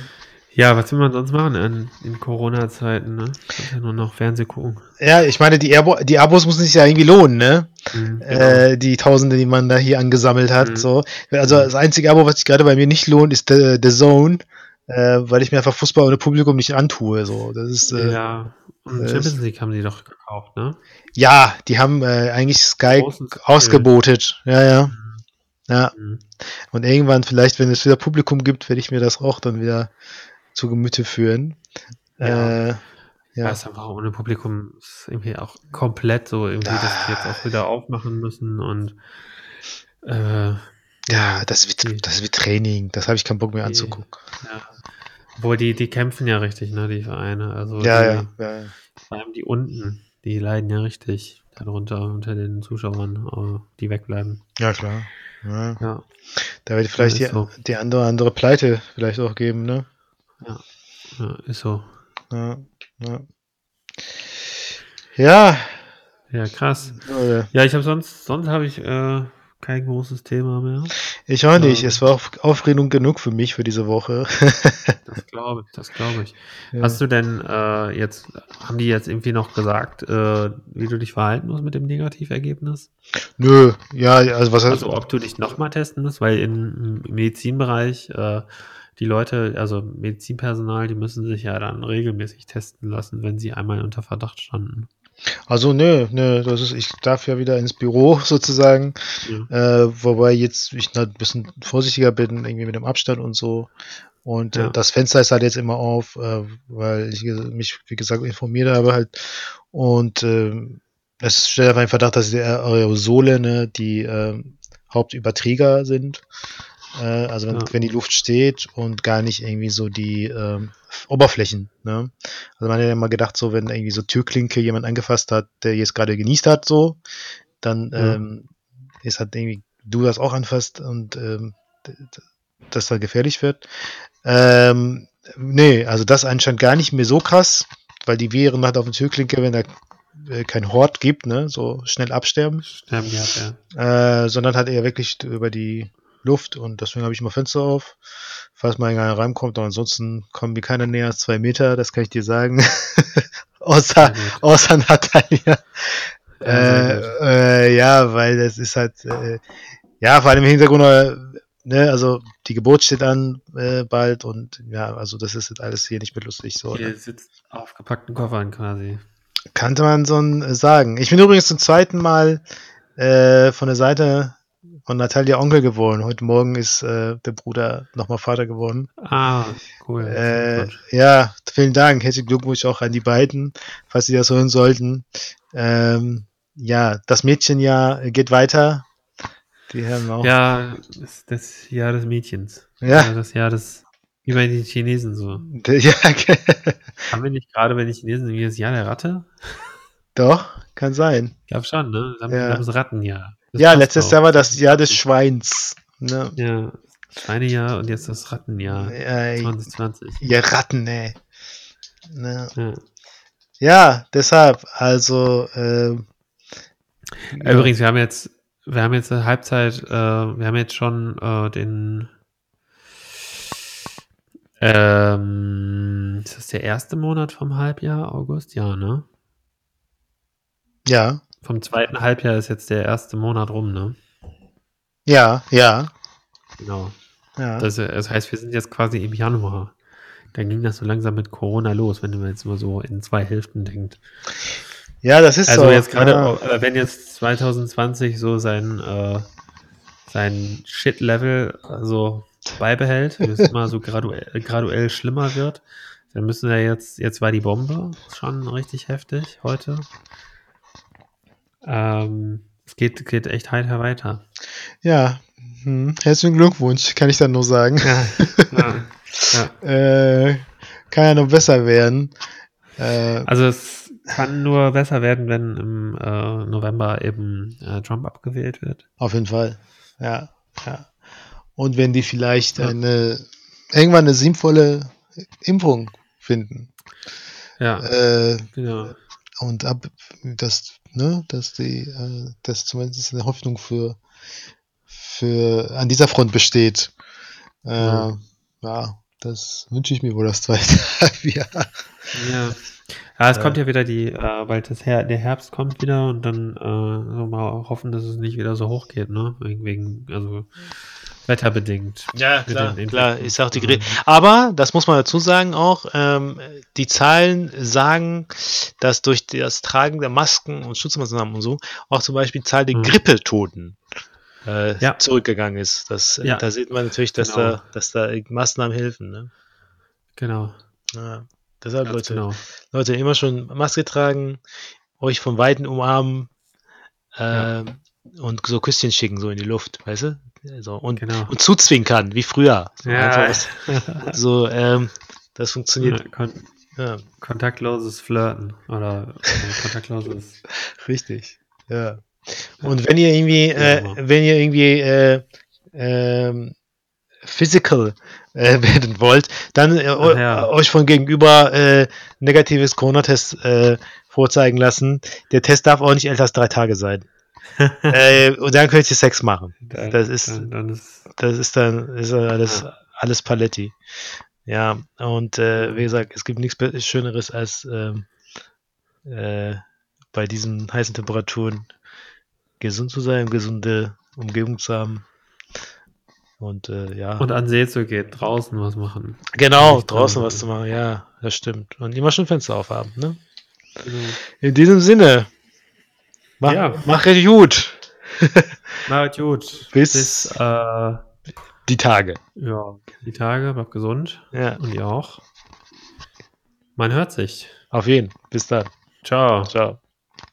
Ja, was will man sonst machen in, in Corona-Zeiten, ne? Ja nur noch Fernseh gucken. Ja, ich meine, die, Abo, die Abos müssen sich ja irgendwie lohnen, ne? Mhm, genau. Äh, die Tausende, die man da hier angesammelt hat. Mhm. So. Also das einzige Abo, was sich gerade bei mir nicht lohnt, ist The, The Zone, äh, weil ich mir einfach Fußball ohne Publikum nicht antue. So. Das ist, äh, ja. ja, und Champions League haben die doch gekauft, ne? die haben äh, eigentlich Sky ausgebotet. Ja, ja. Ja. Mhm. Und irgendwann, vielleicht, wenn es wieder Publikum gibt, werde ich mir das auch dann wieder zu Gemüte führen. Ja. Äh, Ja. ja. ist einfach ohne Publikum ist irgendwie auch komplett so, irgendwie, dass die jetzt auch wieder aufmachen müssen und äh, ja, das wird, das wird Training. Das habe ich keinen Bock mehr anzugucken. ja. Obwohl die, die kämpfen ja richtig, ne, die Vereine. Also Ja, die, ja, ja. vor allem die unten, die leiden ja richtig darunter unter den Zuschauern, die wegbleiben. Ja, klar. Ja. Ja, Da wird vielleicht ist die, so. die andere, andere Pleite vielleicht auch geben, ne? Ja ist so. Ja, ja. Ja, Ja, krass. Leute, Ja, ich habe sonst, sonst habe ich äh, kein großes Thema mehr. ich auch nicht. Ja. Es war auch Aufregung genug für mich für diese Woche. Das glaube ich, das glaube ich. Ja. Hast du denn äh, jetzt, haben die jetzt irgendwie noch gesagt, äh, wie du dich verhalten musst mit dem Negativergebnis? Nö, ja, also was heißt. Also ob du dich nochmal testen musst, weil im, im Medizinbereich äh, die Leute, also Medizinpersonal, die müssen sich ja dann regelmäßig testen lassen, wenn sie einmal unter Verdacht standen. Also nö, nö, das ist, ich darf ja wieder ins Büro sozusagen. Ja. Äh, wobei jetzt ich ein bisschen vorsichtiger bin, irgendwie mit dem Abstand und so. Und Ja. äh, das Fenster ist halt jetzt immer auf, äh, weil ich mich, wie gesagt, informiert habe halt. Und ähm, es stellt einfach in Verdacht, dass die Aerosole, ne, die ähm, Hauptüberträger sind. Äh, also wenn, Ja. wenn die Luft steht und gar nicht irgendwie so die ähm, Oberflächen. Ne? Also man hat ja immer gedacht, so wenn irgendwie so Türklinke jemand angefasst hat, der jetzt gerade genießt hat, so, dann Ja. ähm, ist halt irgendwie du das auch anfasst und ähm, das dann gefährlich wird. Ähm, nee, also das anscheinend gar nicht mehr so krass, weil die Viren halt auf der Türklinke, wenn da äh, kein Hort gibt, ne, so schnell absterben, Sterben gehabt, ja. äh, sondern halt eher wirklich über die Luft und deswegen habe ich immer Fenster auf, falls mal einer reinkommt, aber ansonsten kommen mir keiner näher als zwei Meter, das kann ich dir sagen. außer, außer Natalia. Äh, äh, ja, weil das ist halt, äh, ja, vor allem im Hintergrund, äh, ne, also die Geburt steht an äh, bald und ja, also das ist jetzt alles hier nicht mehr lustig. So, Ihr ne? sitzt auf gepackten Koffern quasi. Kannte man so äh, sagen. Ich bin übrigens zum zweiten Mal von der Seite von Natalia Onkel geworden. Heute Morgen ist äh, der Bruder nochmal Vater geworden. Ah, cool. Äh, ja, vielen Dank. Herzlichen Glückwunsch auch an die beiden, falls sie das hören sollten. Ähm, ja, das Mädchenjahr geht weiter. Die haben auch. Ja, das, das Jahr des Mädchens. Ja. Das Jahr des, wie bei den Chinesen so. ja Haben wir nicht gerade bei den Chinesen irgendwie das Jahr der Ratte? doch, kann sein. Ich glaube schon, ne? Das haben Ja. ja. Das ja, letztes auch. Jahr war das Jahr des Schweins. Ne? Ja, Schweinejahr und jetzt das Rattenjahr. Ja, 2020. ihr Ratten, ey. Ne? Ja. Ja, deshalb, also, äh, ja. Übrigens, wir haben jetzt, wir haben jetzt eine Halbzeit, äh, wir haben jetzt schon äh, den ähm, ist das der erste Monat vom Halbjahr, August? Ja, ne? ja, Vom zweiten Halbjahr ist jetzt der erste Monat rum, ne? ja, ja, Genau. ja. Das, das heißt, wir sind jetzt quasi im Januar. Dann ging das so langsam mit Corona los, wenn man jetzt mal so in zwei Hälften denkt. ja, das ist Also so. jetzt gerade, ja. äh, wenn jetzt 2020 so sein, äh, sein Shit-Level so beibehält, wie es immer so graduell, graduell schlimmer wird, dann müssen wir jetzt, jetzt war die Bombe schon richtig heftig heute. Ähm, es geht, geht echt heiter weiter. Ja, hm. herzlichen Glückwunsch, kann ich dann nur sagen. Ja, ja, ja. äh, kann ja noch besser werden. Äh, Also es kann nur besser werden, wenn im äh, November eben äh, Trump abgewählt wird. auf jeden Fall. Ja, ja. Und wenn die vielleicht eine irgendwann eine sinnvolle Impfung finden. Ja, Äh, genau. Und ab dass ne dass die äh, dass zumindest eine Hoffnung für für an dieser Front besteht äh, ja, Ja. das wünsche ich mir wohl das zweite Halbjahr. Ja. Ja, es Äh. kommt ja wieder die, äh, weil das Her der Herbst kommt wieder und dann äh, so mal hoffen, dass es nicht wieder so hoch geht, ne? Wegen, wegen also wetterbedingt. Ja, klar, klar, ist auch die Mhm. Gre Aber, das muss man dazu sagen auch, ähm, die Zahlen sagen, dass durch das Tragen der Masken und Schutzmaßnahmen und so auch zum Beispiel die Zahl der Mhm. Grippetoten äh, Ja. zurückgegangen ist. Das, äh, Ja. Da sieht man natürlich, dass, Genau. da, dass da Maßnahmen helfen. Ne? Genau. Ja. Deshalb, Ganz Leute, genau. Leute, immer schon Maske tragen, euch von Weitem umarmen Ja. Und so Küsschen schicken, so in die Luft, weißt du? So, und, Genau. und zuzwinkern, wie früher. So, Ja. was, so ähm, das funktioniert. Kon Ja, kontaktloses Flirten oder äh, kontaktloses. richtig. Ja. Und wenn ihr irgendwie, äh, Ja. wenn ihr irgendwie äh, ähm, physical äh, werden wollt, dann äh, euch von gegenüber äh, negatives Corona-Test äh, vorzeigen lassen. Der Test darf auch nicht älter als drei Tage sein. äh, und dann könnt ihr Sex machen. Dann, Das ist- dann, dann ist Das ist dann ist alles, alles Paletti. Ja, und äh, wie gesagt, es gibt nichts Schöneres als ähm, äh, bei diesen heißen Temperaturen gesund zu sein, gesunde Umgebung zu haben. Und äh, ja, und an See zu gehen, draußen was machen. genau, draußen was zu machen, ja, das stimmt. Und immer schon Fenster aufhaben, ne? Genau. In diesem Sinne, mach, Ja. mach es gut, Na gut. Bis- Bis äh, die Tage. ja, die Tage, bleibt gesund. Ja, Und ihr auch. Man hört sich. auf jeden. Bis dann. Ciao. Ciao.